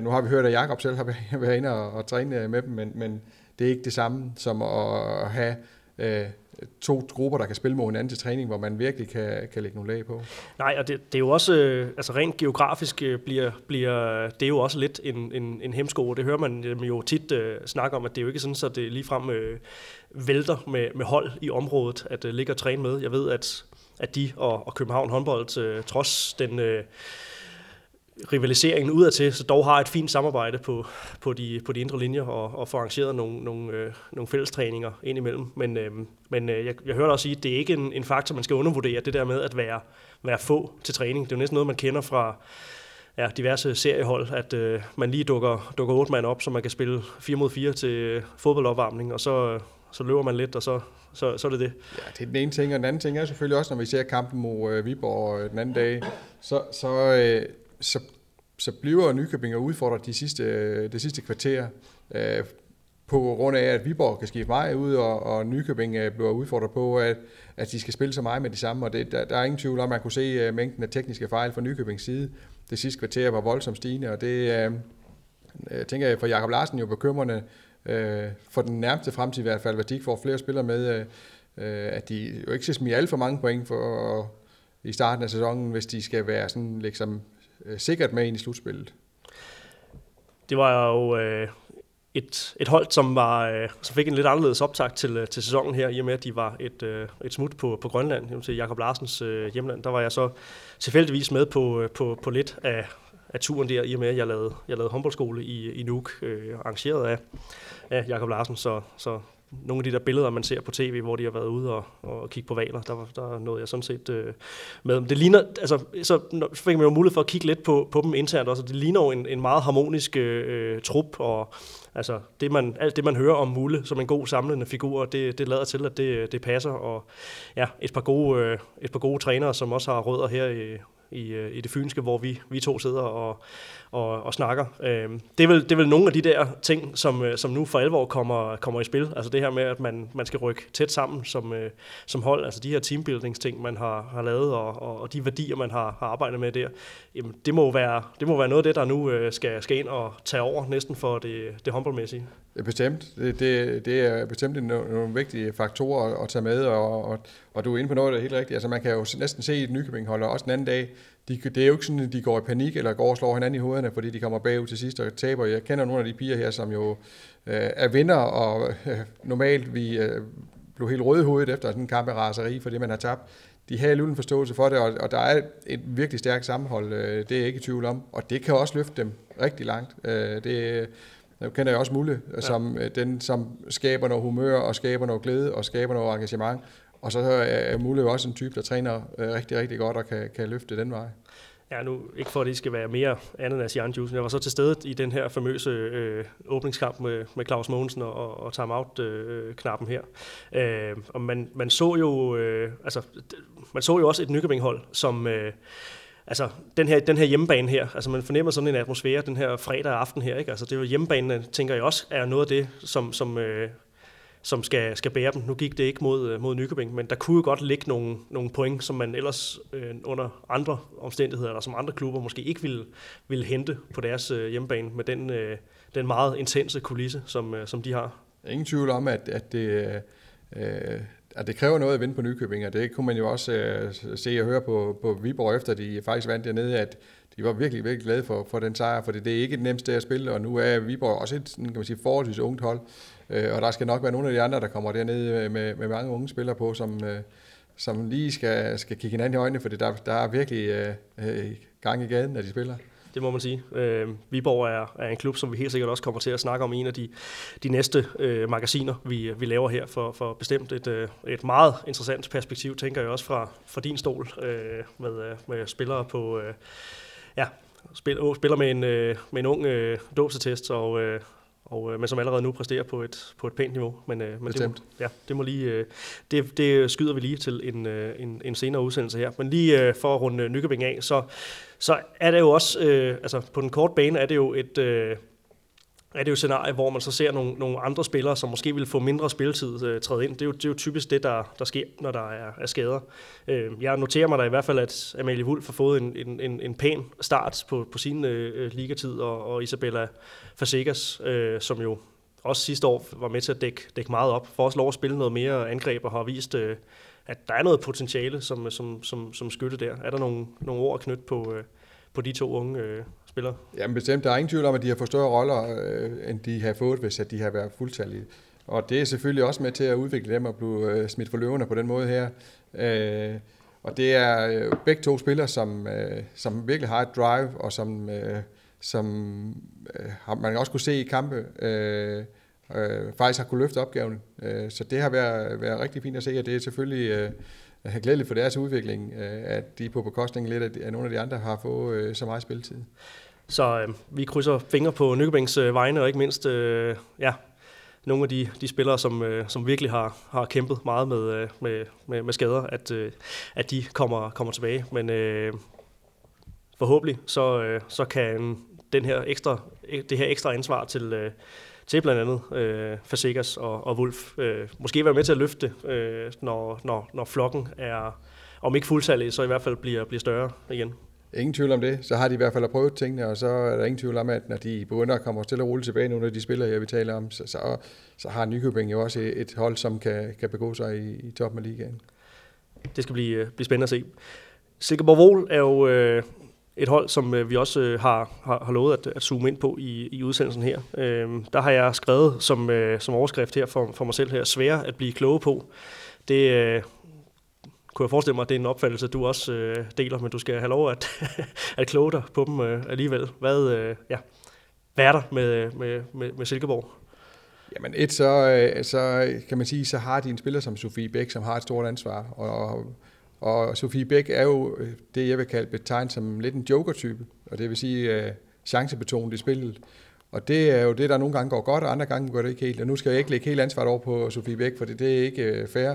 Nu har vi hørt, at Jakob selv har været inde og, og træne med dem, men, men det er ikke det samme som at have øh, to grupper, der kan spille mod hinanden til træning, hvor man virkelig kan, kan lægge nogle lag på. Nej, og det, det er jo også, øh, altså rent geografisk øh, bliver, bliver det er jo også lidt en, en, en hemsko. Det hører man øh, jo tit øh, snakke om, at det er jo ikke sådan, så det ligefrem øh, vælter med, med hold i området, at øh, ligge og træne med. Jeg ved, at, at de og, og København håndbold, øh, trods den... Øh, rivaliseringen udadtil, så dog har et fint samarbejde på, på, de, på de indre linjer og, og får arrangeret nogle, nogle, øh, nogle fællestræninger ind imellem. Men, øh, men øh, jeg, jeg hørte også sige, at det er ikke en, en faktor, man skal undervurdere, det der med at være, være få til træning. Det er jo næsten noget, man kender fra ja, diverse seriehold, at øh, man lige dukker, dukker otte mand op, så man kan spille 4 mod 4 til øh, fodboldopvarmning, og så, øh, så løber man lidt, og så, så, så er det det. Ja, det er den ene ting, og den anden ting er selvfølgelig også, når vi ser kampen mod øh, Viborg øh, den anden dag, så, så, øh, så så bliver Nykøbing udfordret de sidste, øh, det sidste kvarter, øh, på grund af, at Viborg kan skifte vej ud, og, og Nykøbing øh, bliver udfordret på, at, at de skal spille så meget med de samme, og det, der, der er ingen tvivl om, at man kunne se uh, mængden af tekniske fejl fra Nykøbings side. Det sidste kvarter var voldsomt stigende, og det uh, jeg tænker jeg for Jakob Larsen jo bekymrende uh, for den nærmeste fremtid i hvert fald, hvad de ikke får flere spillere med, uh, at de jo ikke skal smide alt for mange point for, uh, i starten af sæsonen, hvis de skal være sådan ligesom, øh, sikkert med ind i slutspillet. Det var jo øh, et, et hold, som, var, øh, som fik en lidt anderledes optakt til, øh, til sæsonen her, i og med at de var et, øh, et smut på, på Grønland, til Jakob Larsens øh, hjemland. Der var jeg så tilfældigvis med på, øh, på, på lidt af, af turen der, i og med at jeg lavede, jeg lavede håndboldskole i, i Nuuk, øh, arrangeret af, af Jakob Larsen, så, så nogle af de der billeder, man ser på tv, hvor de har været ude og, og kigge på valer, der, der nåede jeg sådan set øh, med. Det ligner, altså, så fik man jo mulighed for at kigge lidt på, på dem internt også, det ligner jo en, en meget harmonisk øh, øh, trup, og altså, det man, alt det, man hører om Mulle som en god samlende figur, det, det lader til, at det, det passer, og ja, et par gode, øh, et par gode trænere, som også har rødder her i, i, øh, i det fynske, hvor vi, vi to sidder og, og, og snakker. Øh, det, er vel, det er vel nogle af de der ting, som, øh, som nu for alvor kommer, kommer i spil. Altså det her med, at man, man skal rykke tæt sammen som, øh, som hold. Altså de her teambuildingsting, man har, har lavet, og, og, og de værdier, man har, har arbejdet med der. Jamen, det, må være, det må være noget af det, der nu øh, skal, skal ind og tage over næsten for det, det håndboldmæssige. Bestemt. Det, det, det er bestemt nogle, nogle vigtige faktorer at, at tage med, og, og, og du er inde på noget, der er helt rigtigt. Altså man kan jo næsten se et Nykøbing holder også den anden dag. De, det er jo ikke sådan, at de går i panik eller går og slår hinanden i hovederne, fordi de kommer bagud til sidst og taber. Jeg kender nogle af de piger her, som jo øh, er vinder, og øh, normalt vi øh, blev helt røde i hovedet efter sådan en kamp af raseri, fordi man har tabt. De har alligevel en forståelse for det, og, og der er et virkelig stærkt sammenhold, øh, det er jeg ikke i tvivl om. Og det kan også løfte dem rigtig langt. Øh, det, jeg kender jeg også Mulle, ja. som øh, den, som skaber noget humør, og skaber noget glæde, og skaber noget engagement. Og så er Mulle jo også en type, der træner øh, rigtig, rigtig godt, og kan, kan løfte den vej. Ja, nu ikke for, at det skal være mere andet end Juice. Jeg var så til stede i den her famøse øh, åbningskamp med, med Claus Mogensen og, og timeout-knappen øh, her. Øh, og man, man så jo, øh, altså, man så jo også et Nykøbing-hold, som... Øh, altså, den her, den her hjemmebane her, altså man fornemmer sådan en atmosfære den her fredag aften her, ikke? Altså det er jo hjemmebanen, tænker jeg også, er noget af det, som, som, øh, som skal, skal bære dem. Nu gik det ikke mod, øh, mod Nykøbing, men der kunne jo godt ligge nogle, nogle point, som man ellers øh, under andre omstændigheder, eller som andre klubber måske ikke ville, ville hente på deres øh, hjemmebane, med den, øh, den meget intense kulisse, som, øh, som de har. Ingen tvivl om, at, at det, øh, at det kræver noget at vinde på Nykøbing, og det kunne man jo også øh, se og høre på, på Viborg, efter de faktisk vandt dernede, at de var virkelig, virkelig glade for, for den sejr, for det er ikke det nemmeste at spille, og nu er Viborg også et kan man sige, forholdsvis ungt hold, øh, og der skal nok være nogle af de andre, der kommer dernede øh, med, med mange unge spillere på, som, øh, som lige skal, skal kigge hinanden i øjnene, for der, der er virkelig øh, øh, gang i gaden, når de spiller det må man sige. Øh, Viborg er, er en klub, som vi helt sikkert også kommer til at snakke om i en af de, de næste øh, magasiner, vi, vi laver her, for, for bestemt et, øh, et meget interessant perspektiv, tænker jeg også fra, fra din stol, øh, med, øh, med spillere på... Øh, ja, spiller, spiller med en, øh, med en ung øh, dåsetest, og, øh, og, øh, men som allerede nu præsterer på et, på et pænt niveau. Men, øh, men det, må, ja, det, må lige, øh, det, det skyder vi lige til en, øh, en, en senere udsendelse her. Men lige øh, for at runde Nykøbing af, så, så er det jo også, øh, altså på den korte bane er det jo et... Øh, er det jo et scenarie, hvor man så ser nogle, nogle andre spillere, som måske vil få mindre spilletid øh, træde ind. Det er, jo, det er jo typisk det, der, der sker, når der er, er skader. Øh, jeg noterer mig da i hvert fald, at Amalie Wulf har fået en, en, en, en pæn start på, på sin øh, øh ligatid, og, og Isabella Fasekas, øh, som jo også sidste år var med til at dække, dække meget op. For også lov at spille noget mere angreb og har vist, øh, at der er noget potentiale som, som, som, som skytte der. Er der nogle, nogle ord at knytte på, øh, på de to unge øh, spillere? Jamen bestemt, der er ingen tvivl om, at de har fået større roller, øh, end de har fået, hvis at de har været fuldtallige. Og det er selvfølgelig også med til at udvikle dem og blive øh, smidt for løverne på den måde her. Øh, og det er øh, begge to spillere, som, øh, som virkelig har et drive, og som, øh, som øh, har, man også kunne se i kampe, øh, øh, faktisk har kunne løfte opgaven. Øh, så det har været, været rigtig fint at se, og det er selvfølgelig øh, glædeligt for deres udvikling, øh, at de på bekostning lidt af, nogle af de andre har fået øh, så meget spilletid. Så øh, vi krydser fingre på Nykøbings øh, vegne, og ikke mindst øh, ja, nogle af de, de spillere, som, øh, som virkelig har, har kæmpet meget med, øh, med, med, med skader, at, øh, at de kommer, kommer tilbage. Men øh, forhåbentlig så, øh, så kan den her ekstra, det her ekstra ansvar til, øh, til blandt andet øh, Fasegas og, og Wolf øh, måske være med til at løfte, øh, når, når, når flokken er, om ikke fuldtallig, så i hvert fald bliver, bliver større igen. Ingen tvivl om det. Så har de i hvert fald prøvet tingene, og så er der ingen tvivl om, at når de begynder at komme til at roligt tilbage, nogle af de spillere, jeg vi taler om, så, så, så har Nykøbing jo også et hold, som kan, kan begå sig i, i toppen af ligaen. Det skal blive, øh, blive spændende at se. Silkeborg Vol er jo øh, et hold, som øh, vi også øh, har, har, har lovet at, at zoome ind på i, i udsendelsen her. Øh, der har jeg skrevet som, øh, som overskrift her for, for mig selv her, svære at blive kloge på. Det, øh, kunne jeg forestille mig, at det er en opfattelse, du også øh, deler, men du skal have lov at, at kloge dig på dem øh, alligevel. Hvad, øh, ja, hvad er der med, øh, med, med, med Silkeborg? Jamen et, så, øh, så øh, kan man sige, så har de en spiller som Sofie Bæk, som har et stort ansvar, og, og Sofie Bæk er jo øh, det, jeg vil kalde betegnet som lidt en joker-type, og det vil sige øh, chancebetonet i spillet. Og det er jo det, der nogle gange går godt, og andre gange går det ikke helt. Og nu skal jeg ikke lægge helt ansvaret over på Sofie Bæk, for det, det er ikke fair.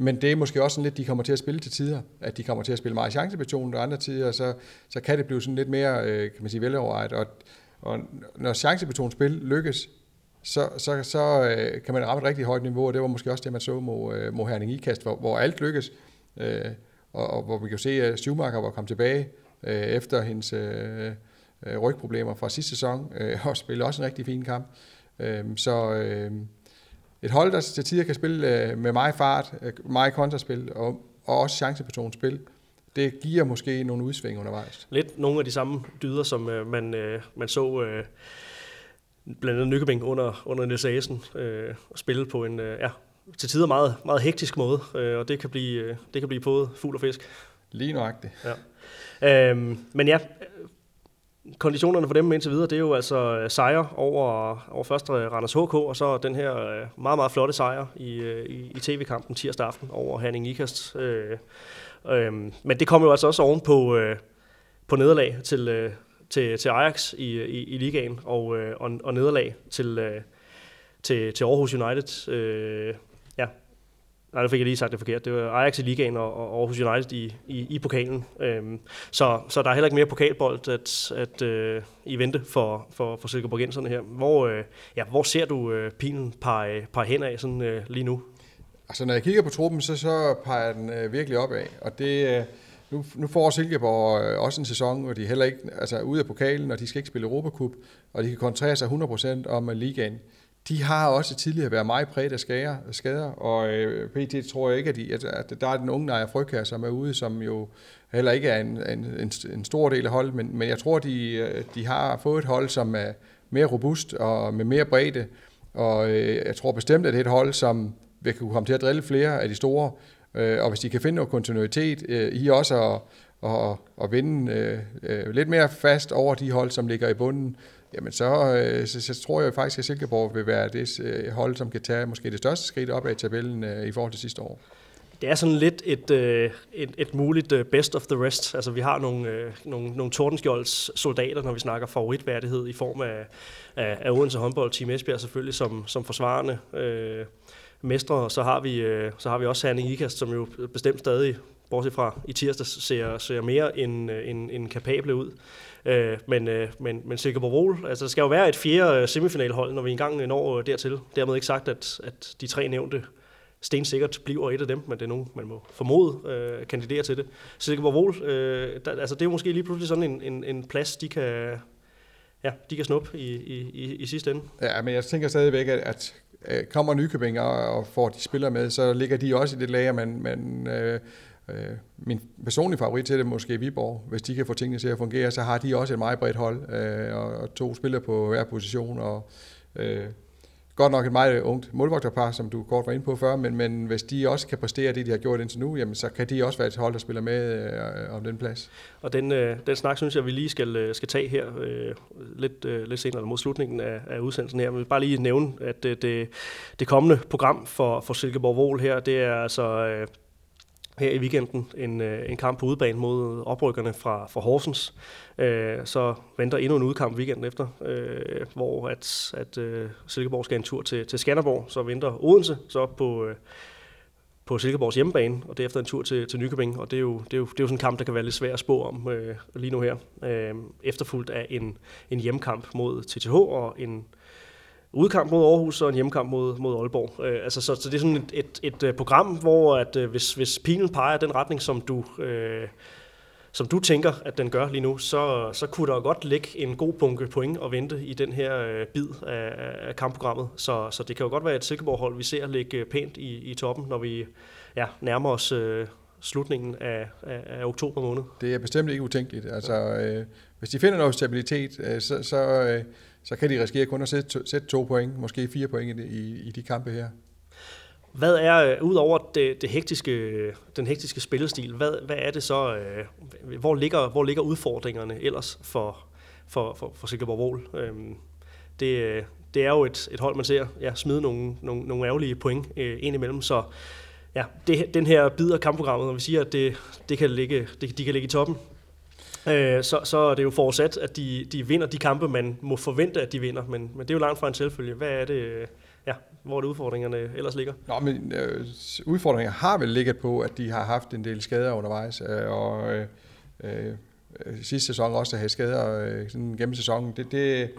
Men det er måske også sådan lidt, de kommer til at spille til tider, at de kommer til at spille meget chancebetonet, og andre tider, så, så kan det blive sådan lidt mere, øh, kan man sige, velovervejet. Og, og når chancebetonet spil lykkes, så, så, så øh, kan man ramme et rigtig højt niveau, og det var måske også det, man så mod, øh, mod Herning Ikast, hvor, hvor alt lykkes, øh, og, og hvor vi kan se, at Schumacher var kommet tilbage øh, efter hendes øh, øh, rygproblemer fra sidste sæson, øh, og spillede også en rigtig fin kamp. Øh, så... Øh, et hold, der til tider kan spille øh, med meget fart, øh, meget kontraspil og, og også chancepatron spil, det giver måske nogle udsving undervejs. Lidt nogle af de samme dyder, som øh, man, øh, man så øh, blandt andet Nykøbing under, under Niels Asen øh, spille på en øh, ja, til tider meget, meget hektisk måde, øh, og det kan blive, øh, det kan blive både fugl og fisk. Lige nøjagtigt. Ja. Øhm, men ja, konditionerne for dem indtil videre, det er jo altså øh, sejre over, over først øh, Randers HK, og så den her øh, meget, meget flotte sejr i, i, i tv-kampen tirsdag aften over Herning Ikast. Øh, øh, men det kommer jo altså også oven på, øh, på nederlag til, øh, til, til Ajax i, i, i ligaen, og, øh, og, og nederlag til, øh, til, til Aarhus United. Øh, Nej, det fik jeg lige sagt det forkert. Det var Ajax i ligaen og, og Aarhus United i, i, i pokalen. Øhm, så, så der er heller ikke mere pokalbold at, at øh, i vente for, for, for Silkeborgenserne her. Hvor, øh, ja, hvor ser du øh, pilen pege, pege hen af sådan, øh, lige nu? Altså, når jeg kigger på truppen, så, så peger den øh, virkelig opad. Og det, øh, nu, nu får Silkeborg øh, også en sæson, hvor de heller ikke altså, ude af pokalen, og de skal ikke spille Europacup, og de kan koncentrere sig 100% om øh, ligaen de har også tidligere været meget præget af skader, skader og øh, PT tror jeg ikke, at, de, at, at der er den unge Naja Fryg som er ude, som jo heller ikke er en, en, en, en stor del af holdet, men, men jeg tror, de, øh, de har fået et hold, som er mere robust og med mere bredde, og øh, jeg tror bestemt, at det er et hold, som vil kunne komme til at drille flere af de store, øh, og hvis de kan finde noget kontinuitet øh, i også at, og, og vinde øh, øh, lidt mere fast over de hold, som ligger i bunden, jamen så, øh, så, så tror jeg faktisk, at Silkeborg vil være det øh, hold, som kan tage måske det største skridt op ad tabellen øh, i forhold til sidste år. Det er sådan lidt et, øh, et, et muligt øh, best of the rest. Altså vi har nogle, øh, nogle, nogle Tordenskjolds soldater, når vi snakker favoritværdighed i form af, af, af Odense håndbold, Team Esbjerg selvfølgelig som, som forsvarende øh, mestre. Så har, vi, øh, så har vi også Herning Ikast, som jo bestemt stadig, bortset fra i tirsdag, ser, ser mere end, øh, end, end kapable ud. Øh, men, øh, men, men Silkeborg Vol, altså der skal jo være et fjerde øh, semifinalhold, når vi engang øh, når øh, dertil. Dermed ikke sagt, at, at de tre nævnte stensikkert bliver et af dem, men det er nogen, man må formode øh, kandidere til det. Silkeborg Vol, øh, der, altså det er måske lige pludselig sådan en, en, en plads, de kan, ja, de kan snuppe i, i, i, i sidste ende. Ja, men jeg tænker stadigvæk, at, at øh, kommer Nykøbing og, og får de spiller med, så ligger de også i det lager, men, men øh, øh, min personlige favorit til det er måske Viborg. Hvis de kan få tingene til at fungere, så har de også et meget bredt hold, øh, og, to spillere på hver position, og øh, godt nok et meget ungt målvogterpar, som du kort var inde på før, men, men hvis de også kan præstere det, de har gjort indtil nu, jamen, så kan de også være et hold, der spiller med øh, om den plads. Og den, øh, den snak synes jeg, vi lige skal, øh, skal tage her øh, lidt, øh, lidt senere mod slutningen af, af udsendelsen her. Men vi vil bare lige nævne, at det, det, det kommende program for, for Silkeborg Vol her, det er altså... Øh, her i weekenden en, øh, en kamp på udebane mod oprykkerne fra, fra Horsens. Øh, så venter endnu en udkamp weekenden efter, øh, hvor at, at øh, Silkeborg skal en tur til, til Skanderborg. Så venter Odense så på, øh, på Silkeborgs hjemmebane, og derefter en tur til, til Nykøbing. Og det er, jo, det, er jo, det er jo sådan en kamp, der kan være lidt svær at spå om øh, lige nu her. Øh, efterfulgt af en, en hjemmekamp mod TTH og en udkamp mod Aarhus og en hjemmekamp mod, mod Aalborg. Øh, altså, så, så det er sådan et, et, et, øh, program, hvor at, øh, hvis, hvis pilen peger den retning, som du, øh, som du tænker, at den gør lige nu, så, så kunne der godt ligge en god bunke point og vente i den her øh, bid af, af kampprogrammet. Så, så det kan jo godt være et Silkeborg-hold, vi ser ligge pænt i, i toppen, når vi ja, nærmer os øh, slutningen af, af, af oktober måned. Det er bestemt ikke utænkeligt. Altså, øh, hvis de finder noget stabilitet, øh, så, så, øh, så kan de risikere kun at sætte to, sætte to point, måske fire point i, i de kampe her. Hvad er, øh, udover det, det hektiske, den hektiske spillestil, hvad, hvad er det så, øh, hvor, ligger, hvor ligger udfordringerne ellers for, for, for, for Silkeborg Vål? Øhm, det, øh, det er jo et, et hold, man ser ja, smide nogle, nogle, nogle ærgerlige point øh, ind imellem, så ja, det, den her bid af kampprogrammet, når vi siger, at det, det kan ligge, det, de kan ligge i toppen, øh, så, så er det jo forudsat, at de, de vinder de kampe, man må forvente, at de vinder. Men, men det er jo langt fra en selvfølge. Hvad er det, øh, ja, hvor er det udfordringerne ellers ligger? Nå, men øh, udfordringer har vel ligget på, at de har haft en del skader undervejs, øh, og øh, øh, øh sidste sæson også at have skader øh, sådan gennem sæsonen. Det, det,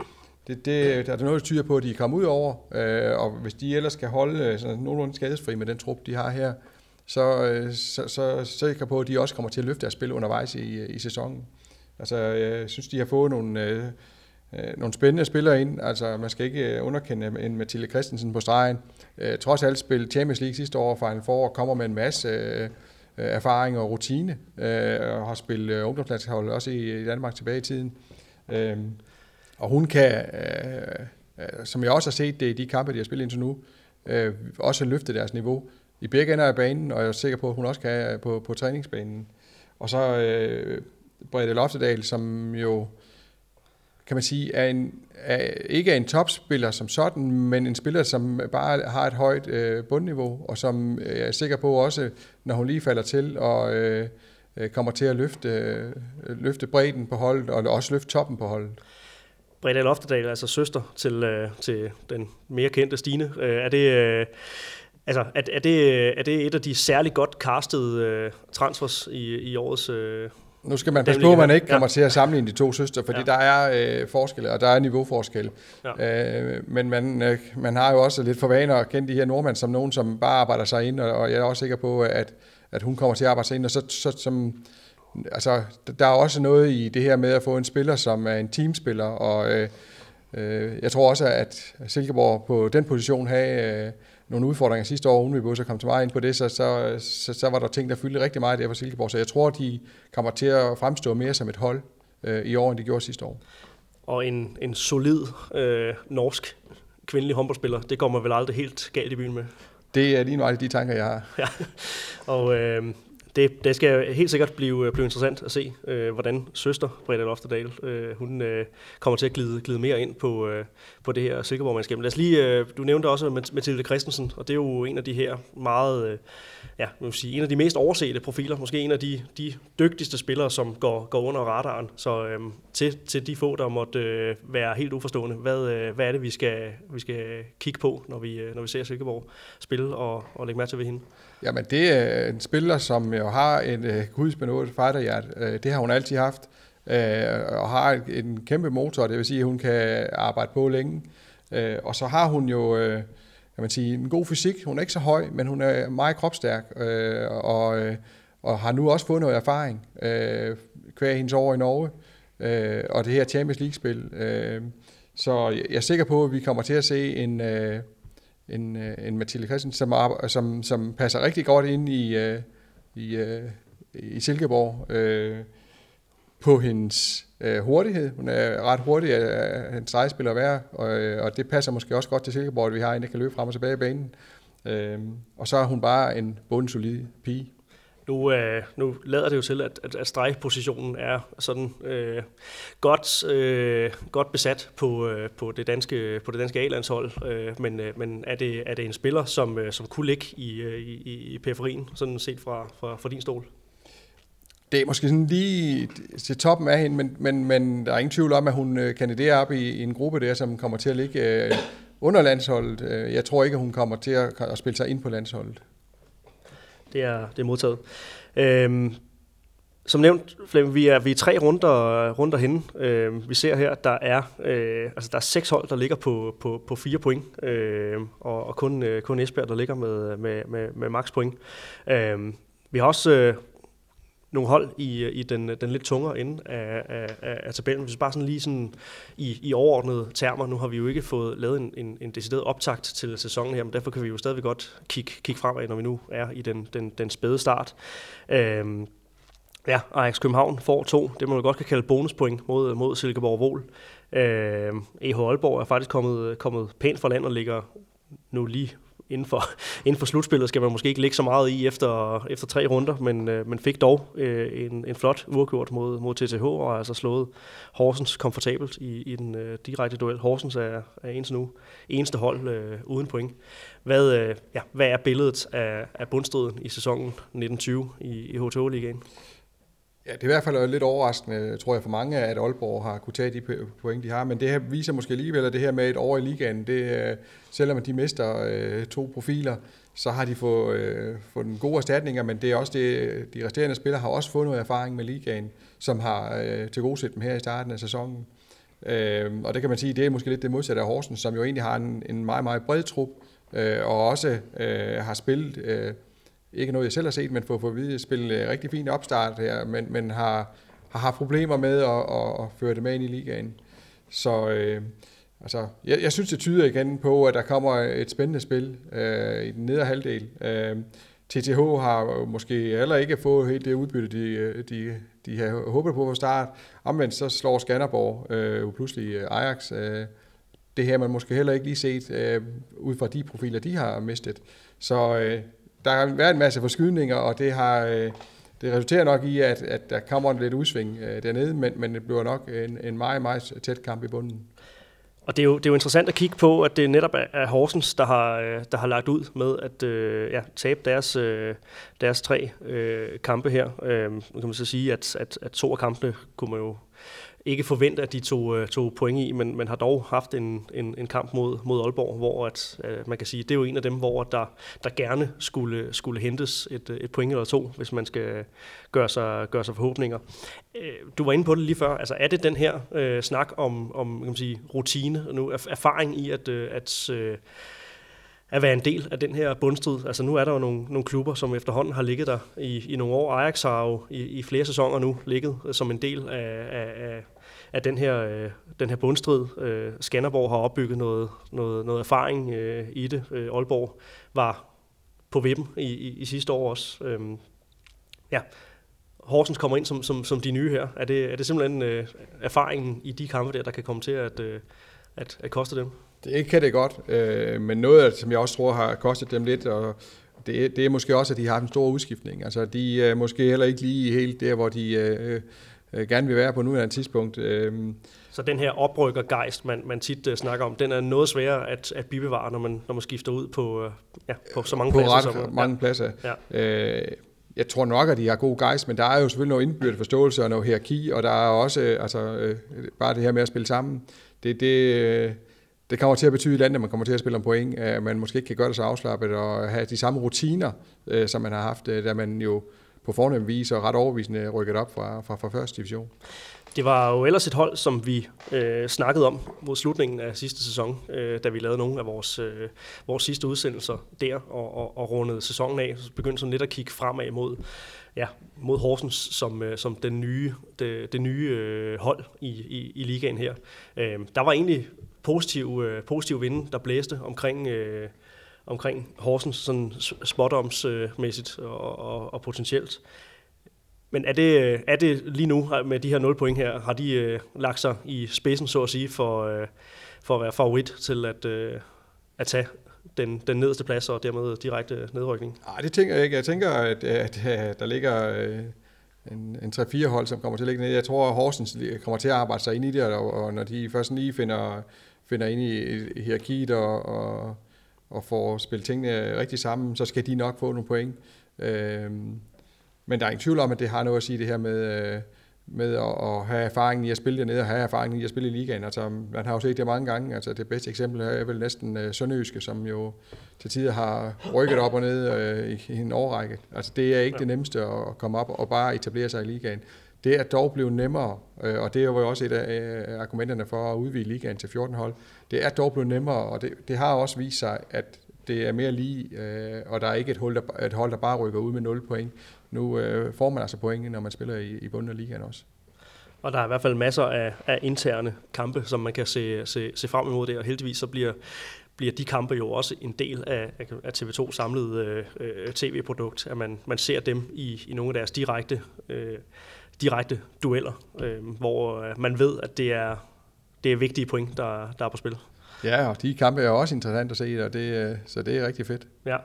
det, det, der er noget, der tyder på, at de er kommet ud over, øh, og hvis de ellers skal holde øh, sådan nogenlunde skadesfri med den trup, de har her, så, øh, så, så, så er jeg på, at de også kommer til at løfte deres spil undervejs i, øh, i sæsonen. Altså, jeg synes, de har fået nogle, øh, øh nogle spændende spillere ind. Altså, man skal ikke øh, underkende en Mathilde Christensen på stregen. Øh, trods alt spil Champions League sidste år, Final Four, kommer med en masse øh, erfaring og rutine, øh, og har spillet øh, ungdomslandshold også i, i Danmark tilbage i tiden. Øh, og hun kan, øh, øh, som jeg også har set det i de kampe, de har spillet indtil nu, øh, også løfte deres niveau i begge ender af banen, og jeg er sikker på, at hun også kan øh, på, på træningsbanen. Og så øh, Brede Loftedal, som jo kan man sige, er en, er, ikke er en topspiller som sådan, men en spiller, som bare har et højt øh, bundniveau, og som øh, jeg er sikker på også, når hun lige falder til, og øh, øh kommer til at løfte, øh, løfte bredden på holdet, og også løfte toppen på holdet. Breda Loftedal, altså søster til, øh, til den mere kendte Stine. Øh, er det... Øh, Altså, er, er, det, er det et af de særligt godt castede øh, transfers i, i årets øh, nu skal man passe på, at man ikke kommer ja. til at sammenligne de to søstre, fordi ja. der er øh, forskelle, og der er niveauforskelle. Ja. Øh, men man, øh, man har jo også lidt for vaner at kende de her nordmænd som nogen, som bare arbejder sig ind, og, og jeg er også sikker på, at, at hun kommer til at arbejde sig ind. Og så, så som, altså, der er også noget i det her med at få en spiller, som er en teamspiller, og øh, øh, jeg tror også, at Silkeborg på den position havde... Øh, nogle udfordringer sidste år, uden vi så kom til meget ind på det, så, så, så, så var der ting, der fyldte rigtig meget der for Silkeborg. Så jeg tror, de kommer til at fremstå mere som et hold øh, i år, end de gjorde sidste år. Og en, en solid øh, norsk kvindelig håndboldspiller, det kommer vel aldrig helt galt i byen med? Det er lige nu de tanker, jeg har. Ja. Og øh, det, det skal helt sikkert blive, øh, blive interessant at se, øh, hvordan søster Britta Loftedal, øh, hun øh, kommer til at glide, glide mere ind på, øh, på det her Silkeborg-mandskab. Lad os lige, øh, du nævnte også Mathilde Christensen, og det er jo en af de her meget, øh, ja, man vil sige, en af de mest oversete profiler, måske en af de, de dygtigste spillere, som går, går under radaren. Så øh, til, til de få, der måtte øh, være helt uforstående, hvad, øh, hvad er det, vi skal, vi skal kigge på, når vi, øh, når vi ser Silkeborg spille og, og lægge mærke til ved hende? Jamen, det er en spiller, som jo har en øh, uh, gudsbenået fighterhjert. Øh, det har hun altid haft, uh, og har en kæmpe motor, det vil sige, at hun kan arbejde på længe. Uh, og så har hun jo kan man sige, en god fysik. Hun er ikke så høj, men hun er meget kropstærk, uh, og, og har nu også fået noget erfaring uh, hver hendes år i Norge. øh, og det her Champions League-spil. Øh, så jeg er sikker på, at vi kommer til at se en, øh, en, øh, en Mathilde Christensen, som, som, som passer rigtig godt ind i, øh, i, øh, i Silkeborg øh, på hendes øh, hurtighed. Hun er ret hurtig af en stregspiller at være, og, øh, og det passer måske også godt til Silkeborg, at vi har en, der kan løbe frem og tilbage i banen. Øh, og så er hun bare en bundsolid pige. Nu, øh, nu lader det jo til, at, at, at stregpositionen er sådan øh, godt, øh, godt besat på, øh, på det danske, på det danske A-landshold, øh, men, øh, men er, det, er det en spiller, som, øh, som kunne ligge i, øh, i, i periferien, sådan set fra, fra, fra din stol? Det er måske sådan lige til toppen af hende, men, men, men der er ingen tvivl om, at hun øh, kandiderer op i, i en gruppe der, som kommer til at ligge øh, under landsholdet. Øh, jeg tror ikke, at hun kommer til at, at spille sig ind på landsholdet. Det er, det er modtaget. Øhm, som nævnt, Flemming, vi er, vi er tre runder, runder henne. Øh, vi ser her, at der er, øh, altså der er seks hold, der ligger på, på, på fire point, øh, og, og kun, øh, kun Esbjerg, der ligger med, med, med, med max point. Øh, vi har også øh, nogle hold i, i den, den lidt tungere ende af, af, af, tabellen. Hvis bare sådan lige sådan i, i overordnede termer, nu har vi jo ikke fået lavet en, en, en decideret optakt til sæsonen her, men derfor kan vi jo stadigvæk godt kigge, kigge fremad, når vi nu er i den, den, den spæde start. Øhm, ja, Ajax København får to, det man jo godt kan kalde bonuspoint mod, mod Silkeborg Vol. Øhm, EH Aalborg er faktisk kommet, kommet pænt fra land og ligger nu lige inden for, inden for slutspillet skal man måske ikke ligge så meget i efter, efter tre runder, men, øh, men fik dog øh, en, en flot urkort mod, mod TTH, og altså slået Horsens komfortabelt i, i den øh, direkte duel. Horsens er, er ens nu eneste hold øh, uden point. Hvad, øh, ja, hvad er billedet af, af bundstriden i sæsonen 1920 i, i HTH-ligaen? Ja, det er i hvert fald lidt overraskende, tror jeg, for mange, at Aalborg har kunne tage de point, de har. Men det her viser måske alligevel, at det her med et år i ligaen, det, øh, selvom de mister øh, to profiler, så har de fået, øh, fået en gode erstatninger, men det er også det, de resterende spillere har også fået noget erfaring med ligaen, som har øh, til gode set dem her i starten af sæsonen. Øh, og det kan man sige, det er måske lidt det modsatte af Horsens, som jo egentlig har en, en meget, meget bred trup, øh, og også øh, har spillet øh, ikke noget, jeg selv har set, men for at vide, at spille øh, rigtig fint opstart her, men, men har, har haft problemer med at, at, at føre det med ind i ligaen. Så øh, altså, jeg, jeg synes, det tyder igen på, at der kommer et spændende spil øh, i den nedre halvdel. Øh, TTH har måske heller ikke fået helt det udbytte, de, øh, de, de havde håbet på fra start. Omvendt så slår Skanderborg øh, jo pludselig øh, Ajax. Øh, det her man måske heller ikke lige set øh, ud fra de profiler, de har mistet. Så øh, der har været en masse forskydninger, og det har... Øh, det resulterer nok i, at, at der kommer en lidt udsving øh, dernede, men, men det bliver nok en, en meget, meget tæt kamp i bunden. Og det er, jo, det er jo interessant at kigge på, at det netop er Horsens, der har, øh, der har lagt ud med at øh, ja, tabe deres, øh, deres tre øh, kampe her. Øh, nu kan man så sige, at, at, at to af kampene kunne man jo ikke forvente, at de tog, øh, tog point i, men, man har dog haft en, en, en kamp mod, mod Aalborg, hvor at, øh, man kan sige, det er jo en af dem, hvor der, der gerne skulle, skulle hentes et, øh, et point eller to, hvis man skal gøre sig, gøre sig forhåbninger. Øh, du var inde på det lige før, altså er det den her øh, snak om, om kan man sige, rutine og nu erfaring i at, øh, at øh, at være en del af den her bundstrid. Altså nu er der jo nogle, nogle klubber, som efterhånden har ligget der i, i nogle år. Ajax har jo i, i flere sæsoner nu ligget øh, som en del af, af, af den her, øh, den her bundstrid. Øh, Skanderborg har opbygget noget, noget, noget erfaring øh, i det. Øh, Aalborg var på vippen i, i, i sidste år også. Øh, ja, Horsens kommer ind som, som, som de nye her. Er det, er det simpelthen øh, erfaringen i de kampe der, der kan komme til at, øh, at, at koste dem? Det kan det godt, øh, men noget som jeg også tror har kostet dem lidt, og det, det er måske også, at de har haft en stor udskiftning. Altså, de er måske heller ikke lige helt der, hvor de øh, øh, gerne vil være på nuværende tidspunkt. Øh. Så den her oprykkergejst, man, man tit uh, snakker om, den er noget sværere at, at bibevare, når man, når man skifter ud på, uh, ja, på så mange på pladser. Ret, som, mange ja. pladser. Ja. Øh, jeg tror nok, at de har god gejst, men der er jo selvfølgelig noget indbyrdet forståelse og noget hierarki, og der er også altså, øh, bare det her med at spille sammen. Det, det, det kommer til at betyde at man kommer til at spille om point, at man måske ikke kan gøre det så afslappet og have de samme rutiner, øh, som man har haft, øh, da man jo på fornem vis og ret overvisende rykket op fra, fra, fra første division. Det Det var jo ellers et hold, som vi øh, snakkede om mod slutningen af sidste sæson, øh, da vi lavede nogle af vores, øh, vores sidste udsendelser der og, og, og rundede sæsonen af. Så begyndte sådan lidt at kigge fremad mod, ja, mod Horsens som, øh, som den nye, det, det nye øh, hold i, i, i ligaen her. Øh, der var egentlig positiv, øh, positiv vinde, der blæste omkring... Øh, omkring Horsens sådan spotdomsmæssigt øh, og, og, og potentielt. Men er det, øh, er det lige nu øh, med de her 0 point her, har de øh, lagt sig i spidsen, så at sige, for, øh, for at være favorit til at, øh, at tage den, den nederste plads og dermed direkte nedrykning? Nej, det tænker jeg ikke. Jeg tænker, at, at, at der ligger øh, en, en 3-4 hold, som kommer til at ligge ned. Jeg tror, at Horsens kommer til at arbejde sig ind i det, og, og når de først lige finder, finder ind i, hierarkiet og, og, og får spillet tingene rigtig sammen, så skal de nok få nogle point. Øh, men der er ingen tvivl om, at det har noget at sige det her med, øh, med at, at have erfaringen i at spille dernede, og have erfaringen i at spille i ligaen. Altså, man har jo set det mange gange. Altså, det bedste eksempel er vel næsten uh, Sønderjyske, som jo til tider har rykket op og ned uh, i, i en årrække. Altså, det er ikke ja. det nemmeste at komme op og bare etablere sig i ligaen. Det er dog blevet nemmere, øh, og det er jo også et af øh, argumenterne for at udvide ligaen til 14 hold. Det er dog blevet nemmere, og det, det har også vist sig, at det er mere lige, øh, og der er ikke et hold, der, et hold, der bare rykker ud med 0 point. Nu øh, får man altså point, når man spiller i, i bunden af ligaen også. Og der er i hvert fald masser af, af interne kampe, som man kan se, se, se frem imod det, og heldigvis så bliver, bliver de kampe jo også en del af, af TV2 samlede øh, øh tv-produkt, at man, man ser dem i, i nogle af deres direkte, øh, direkte dueller, øh, hvor øh, man ved, at det er, det er vigtige point, der, der er på spil. Ja, og de kampe er også interessant at se, og det, øh, så det er rigtig fedt. Ja.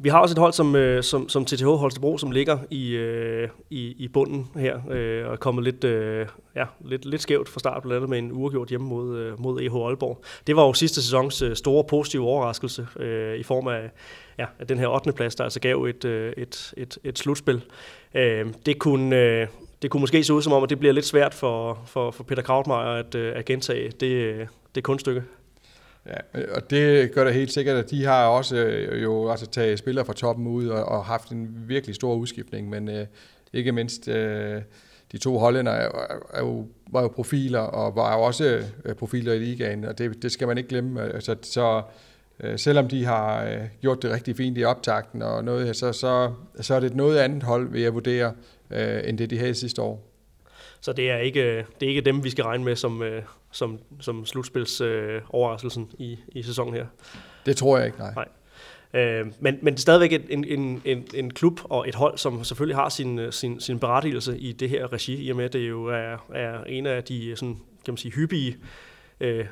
Vi har også et hold som, øh, som, som TTH Holstebro, som ligger i, øh, i, i bunden her, øh, og er kommet lidt, øh, ja, lidt, lidt skævt fra start, blandt andet med en uafgjort hjemme mod, øh, mod EH Aalborg. Det var jo sidste sæsons øh, store positive overraskelse øh, i form af, ja, af den her 8. plads, der altså gav et, øh, et, et, et slutspil. Øh, det, kunne, øh, det kunne måske se ud som om, at det bliver lidt svært for, for, for Peter Krautmeier at, øh, at gentage det, øh, det kunststykke. Ja, øh, og det gør det helt sikkert, at de har også øh, jo altså taget spillere fra toppen ud og, og haft en virkelig stor udskiftning, men øh, ikke mindst øh, de to hollænder er, er jo, var jo profiler og var jo også øh, profiler i ligaen, og det, det skal man ikke glemme. Altså, så øh, selvom de har øh, gjort det rigtig fint i optakten og noget, så, så, så er det et noget andet hold, vil jeg vurdere, øh, end det de havde sidste år. Så det er ikke, det er ikke dem, vi skal regne med som, øh, som, som slutspils øh, overraskelsen i, i sæsonen her. Det tror jeg ikke, nej. nej. Øh, men, men det er stadigvæk en, en, en, en klub og et hold, som selvfølgelig har sin, sin, sin berettigelse i det her regi, i og med at det jo er, er en af de sådan, kan man sige, hyppige øh,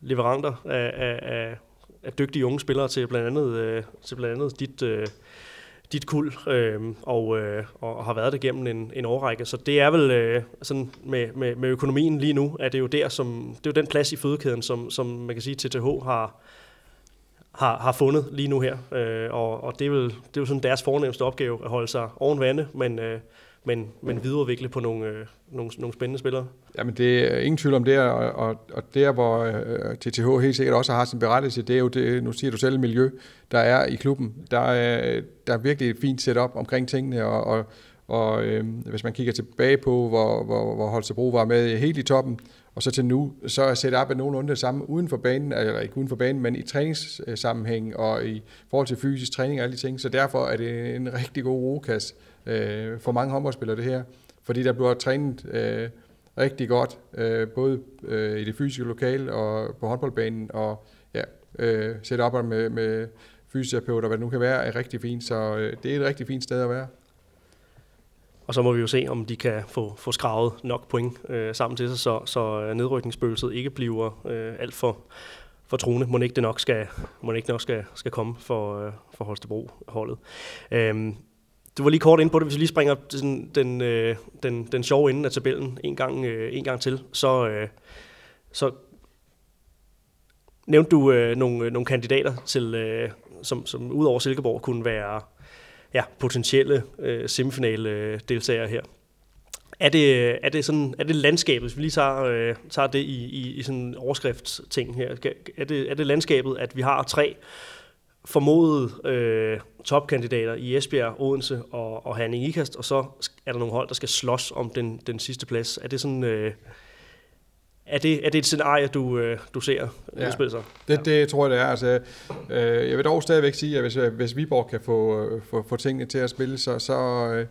leveranter af, af, af, af dygtige unge spillere til blandt andet, øh, til blandt andet dit, øh, dit kul, øhm, øh, og, øh, og har været det gennem en, en årrække. Så det er vel øh, sådan med, med, med økonomien lige nu, at det er jo der, som, det er jo den plads i fødekæden, som, som man kan sige, TTH har, har, har fundet lige nu her. Øh, og, og det, er vel, det er jo sådan deres fornemmeste opgave at holde sig oven vande, men, øh, men, men videreudvikle på nogle, øh, nogle, nogle spændende spillere. Jamen det er ingen tvivl om det, og, og, og der hvor øh, TTH helt sikkert også har sin berettelse, det er jo det, nu siger du selv, miljø, der er i klubben. Der er, der er virkelig et fint setup omkring tingene, og, og, og øh, hvis man kigger tilbage på, hvor, hvor, hvor Holstebro var med helt i toppen, og så til nu, så er setup nogenlunde det samme uden for banen, eller ikke uden for banen, men i træningssammenhæng og i forhold til fysisk træning og alle de ting. Så derfor er det en rigtig god rokas øh, for mange håndboldspillere det her, fordi der bliver trænet øh, rigtig godt, øh, både øh, i det fysiske lokale og på håndboldbanen, og ja, øh, op med, med fysioterapeuter, hvad det nu kan være, er rigtig fint, så øh, det er et rigtig fint sted at være. Og så må vi jo se, om de kan få, få skravet nok point øh, sammen til sig, så, så øh, nedrykningsspøgelset ikke bliver øh, alt for, for truende. Må ikke det nok skal, må ikke nok skal, skal komme for, øh, for Holstebro-holdet. Øhm, du var lige kort ind på det, hvis vi lige springer den, den, øh, den, den sjove ende af tabellen en gang, øh, en gang til, så, øh, så nævnte du øh, nogle, øh, nogle kandidater, til, som, som ud over Silkeborg kunne være ja, potentielle øh, semifinale deltagere her. Er det, er det, sådan, er det landskabet, hvis vi lige tager, øh, tager det i, i, i sådan en overskriftsting her, er det, er det landskabet, at vi har tre formodede øh, topkandidater i Esbjerg, Odense og, og Herning Ikast, og så er der nogle hold, der skal slås om den, den sidste plads. Er det sådan... Øh, er det, er det et scenarie, du, øh, du ser ja. udspille sig? Det, det tror jeg, det er. Altså, øh, jeg vil dog stadigvæk sige, at hvis, hvis Viborg kan få, få, få tingene til at spille, så, så, øh,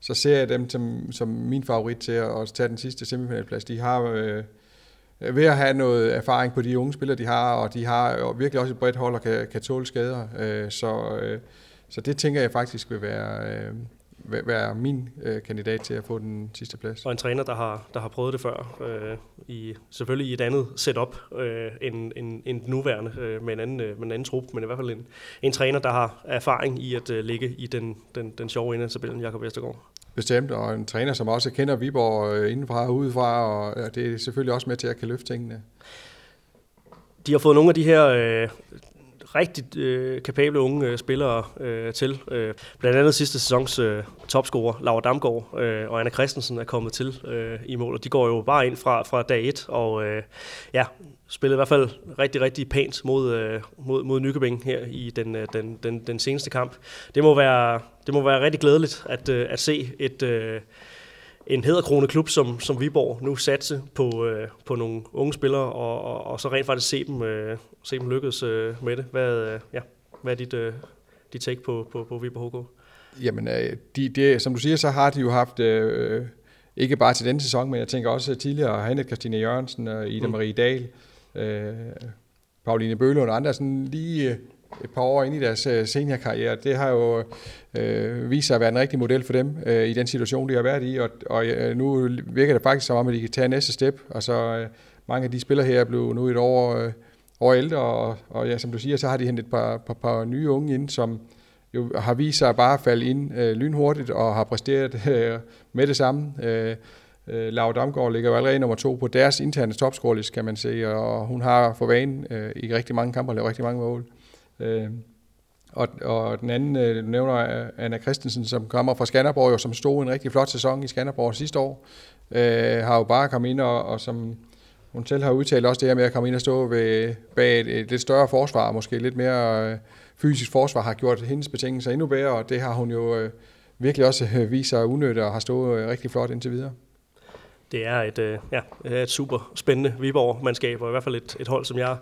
så ser jeg dem som, som min favorit til at, at tage den sidste semifinalplads. De har øh, ved at have noget erfaring på de unge spillere, de har, og de har virkelig også et bredt hold og kan, kan tåle skader. Øh, så, øh, så det tænker jeg faktisk vil være, øh, være min øh, kandidat til at få den sidste plads. Og en træner, der har, der har prøvet det før, øh, i, selvfølgelig i et andet setup øh, end, end, end nuværende, øh, med, en anden, øh, med en anden trup, men i hvert fald en, en træner, der har erfaring i at øh, ligge i den, den, den sjove ende af tabellen, Jakob Vestergaard. Bestemt, og en træner, som også kender Viborg øh, indenfra og udefra, og det er selvfølgelig også med til at kan løfte tingene. De har fået nogle af de her øh, rigtig øh, kapable unge øh, spillere øh, til. Øh, blandt andet sidste sæsons øh, topscorer, Laura Damgaard øh, og Anna Christensen er kommet til øh, i mål, og de går jo bare ind fra, fra dag et, og øh, ja, spillede i hvert fald rigtig, rigtig pænt mod, øh, mod, mod Nykøbing her i den, øh, den, den, den seneste kamp. Det må være, det må være rigtig glædeligt at, øh, at se et... Øh, en hedderkrone klub som, som Viborg nu satse på, øh, på nogle unge spillere, og, og, og så rent faktisk se dem, øh, se dem lykkes øh, med det. Hvad, øh, ja, hvad er dit, øh, dit take på, på, på Viborg HK? Jamen, øh, de, de, som du siger, så har de jo haft, øh, ikke bare til denne sæson, men jeg tænker også tidligere, Hanne Christine Jørgensen og Ida mm. Marie Dahl, øh, Pauline Bøhle og andre, sådan lige et par år ind i deres øh, seniorkarriere, det har jo øh, vist sig at være en rigtig model for dem øh, i den situation, de har været i, og, og øh, nu virker det faktisk som om, at de kan tage næste step, og så øh, mange af de spillere her er blevet nu et år, øh, år ældre, og, og ja, som du siger, så har de hentet et par, par, par nye unge ind, som jo har vist sig at bare falde ind øh, lynhurtigt og har præsteret øh, med det samme. Øh, Øh, Laura Damgaard ligger jo allerede nummer to på deres interne topscore kan man sige, og hun har for vane øh, i rigtig mange kampe og lave rigtig mange mål. Øh, og, og den anden, øh, du nævner Anna Christensen, som kommer fra Skanderborg, og som stod en rigtig flot sæson i Skanderborg sidste år, øh, har jo bare kommet ind, og, og som hun selv har udtalt også det her med at komme ind og stå ved, bag et, et lidt større forsvar, måske lidt mere øh, fysisk forsvar, har gjort hendes betingelser endnu bedre, og det har hun jo øh, virkelig også øh, vist sig unødt og har stået øh, rigtig flot indtil videre. Det er et, øh, ja, et super spændende Viborg-mandskab, og i hvert fald et, et hold, som jeg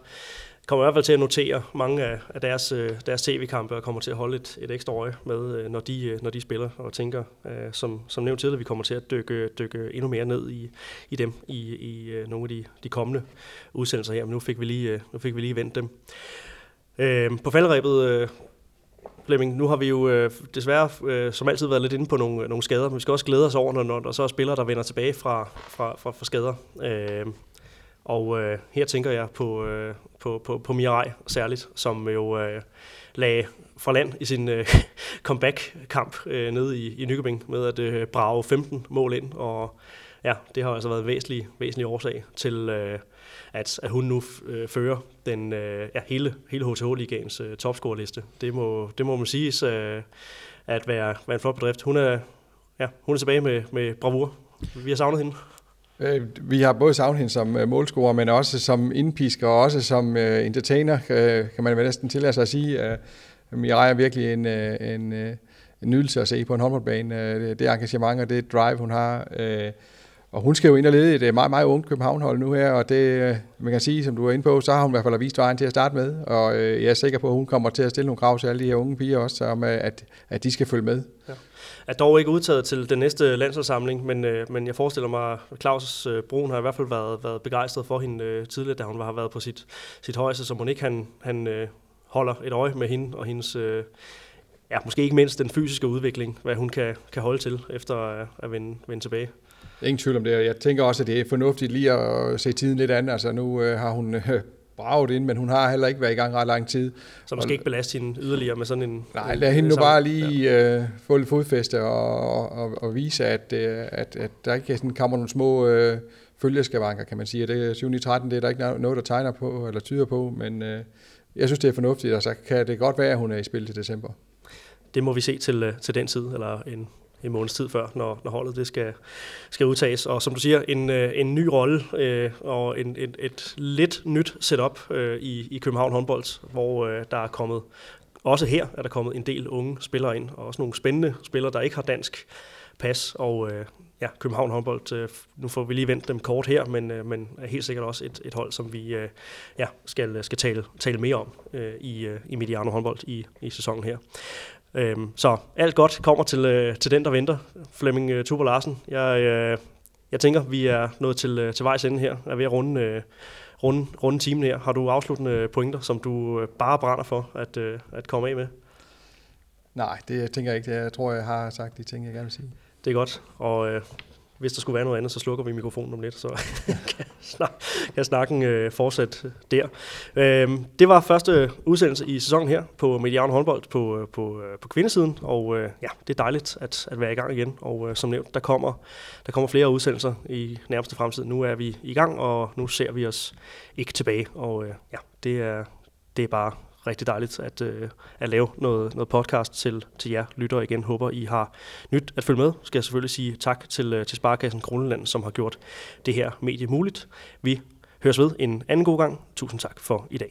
kommer i hvert fald til at notere mange af, af deres, øh, deres tv-kampe og kommer til at holde et, et ekstra øje med, øh, når de, øh, når de spiller og tænker, som, som nævnt tidligere, vi kommer til at dykke, dykke endnu mere ned i, i dem i, i nogle af de, de kommende udsendelser her, men nu fik vi lige, nu fik vi lige vendt dem. på faldrebet Flemming, nu har vi jo øh, desværre øh, som altid været lidt inde på nogle, nogle skader, men vi skal også glæde os over, når, når der så er spillere, der vender tilbage fra, fra, fra, fra skader. Øh, og øh, her tænker jeg på, øh, på, på, på Mirai særligt, som jo øh, lagde fra land i sin øh, comeback-kamp øh, nede i, i Nykøbing med at øh, brage 15 mål ind, og ja, det har altså været en væsentlig, væsentlig årsag til, øh, at, at hun nu øh, fører den, øh, ja, hele, hele HTH-ligaens øh, topscorerliste. Det må, det må man sige øh, at være, være en flot bedrift. Hun er, ja, hun er tilbage med, med bravur. Vi har savnet hende. Øh, vi har både savnet hende som øh, målscorer, men også som indpisker, og også som øh, entertainer, kan man vel næsten tillade sig at sige. Uh, Mirai er virkelig en, en, en nydelse at se på en håndboldbane. Det, det engagement og det drive, hun har. Og hun skal jo ind og lede et meget, meget ungt København-hold nu her, og det, man kan sige, som du er inde på, så har hun i hvert fald vist vejen til at starte med, og jeg er sikker på, at hun kommer til at stille nogle krav til alle de her unge piger også, om at, at de skal følge med. Ja er dog ikke udtaget til den næste landsholdssamling, men, øh, men jeg forestiller mig, at Claus øh, Brun har i hvert fald været, været begejstret for hende øh, tidligere, da hun har været på sit, sit højeste, så hun ikke han, han øh, holder et øje med hende og hendes, øh, ja, måske ikke mindst den fysiske udvikling, hvad hun kan, kan holde til efter at, at vende, vende tilbage. Ingen tvivl om det. Jeg tænker også, at det er fornuftigt lige at se tiden lidt an. Altså nu øh, har hun øh, braget ind, men hun har heller ikke været i gang ret lang tid. Så man skal ikke belaste hende yderligere med sådan en... Nej, lad hende nu bare lige ja. øh, få lidt fodfæste og, og, og vise, at, øh, at, at der ikke sådan kommer nogle små øh, følgeskavanker, kan man sige. Det er 7 13, det er der ikke noget, der tegner på eller tyder på, men øh, jeg synes, det er fornuftigt, og så kan det godt være, at hun er i spil til december. Det må vi se til, øh, til den tid, eller en en måneds tid før, når, når holdet det skal, skal udtages. Og som du siger, en, øh, en ny rolle øh, og en, et, et lidt nyt setup øh, i, i København håndbold, hvor øh, der er kommet også her er der kommet en del unge spillere ind, og også nogle spændende spillere, der ikke har dansk pas, og øh, ja, København håndbold, øh, nu får vi lige vendt dem kort her, men, øh, men er helt sikkert også et, et hold, som vi øh, ja, skal, skal tale, tale mere om øh, i, øh, i Mediano håndbold i, i sæsonen her. Øhm, så alt godt kommer til, øh, til den, der venter. Flemming øh, Tuber Larsen, jeg, øh, jeg tænker, vi er nået til, øh, til vejs ende her, er ved at runde, øh, runde, runde timen her. Har du afsluttende pointer, som du øh, bare brænder for at, øh, at komme af med? Nej, det tænker jeg ikke. Jeg tror, jeg har sagt de ting, jeg gerne vil sige. Det er godt, og øh, hvis der skulle være noget andet, så slukker vi mikrofonen om lidt, så kan, snak, kan snakken øh, fortsætte der. Øh, det var første udsendelse i sæsonen her på Mediano håndbold på, øh, på, øh, på kvindesiden, og øh, ja, det er dejligt at, at være i gang igen, og øh, som nævnt, der kommer, der kommer flere udsendelser i nærmeste fremtid. Nu er vi i gang, og nu ser vi os ikke tilbage, og øh, ja, det er, det er bare rigtig dejligt at, øh, at lave noget, noget podcast til, til jer lyttere igen. Håber, I har nyt at følge med. Skal jeg selvfølgelig sige tak til, øh, til Sparkassen Kroneland, som har gjort det her medie muligt. Vi høres ved en anden god gang. Tusind tak for i dag.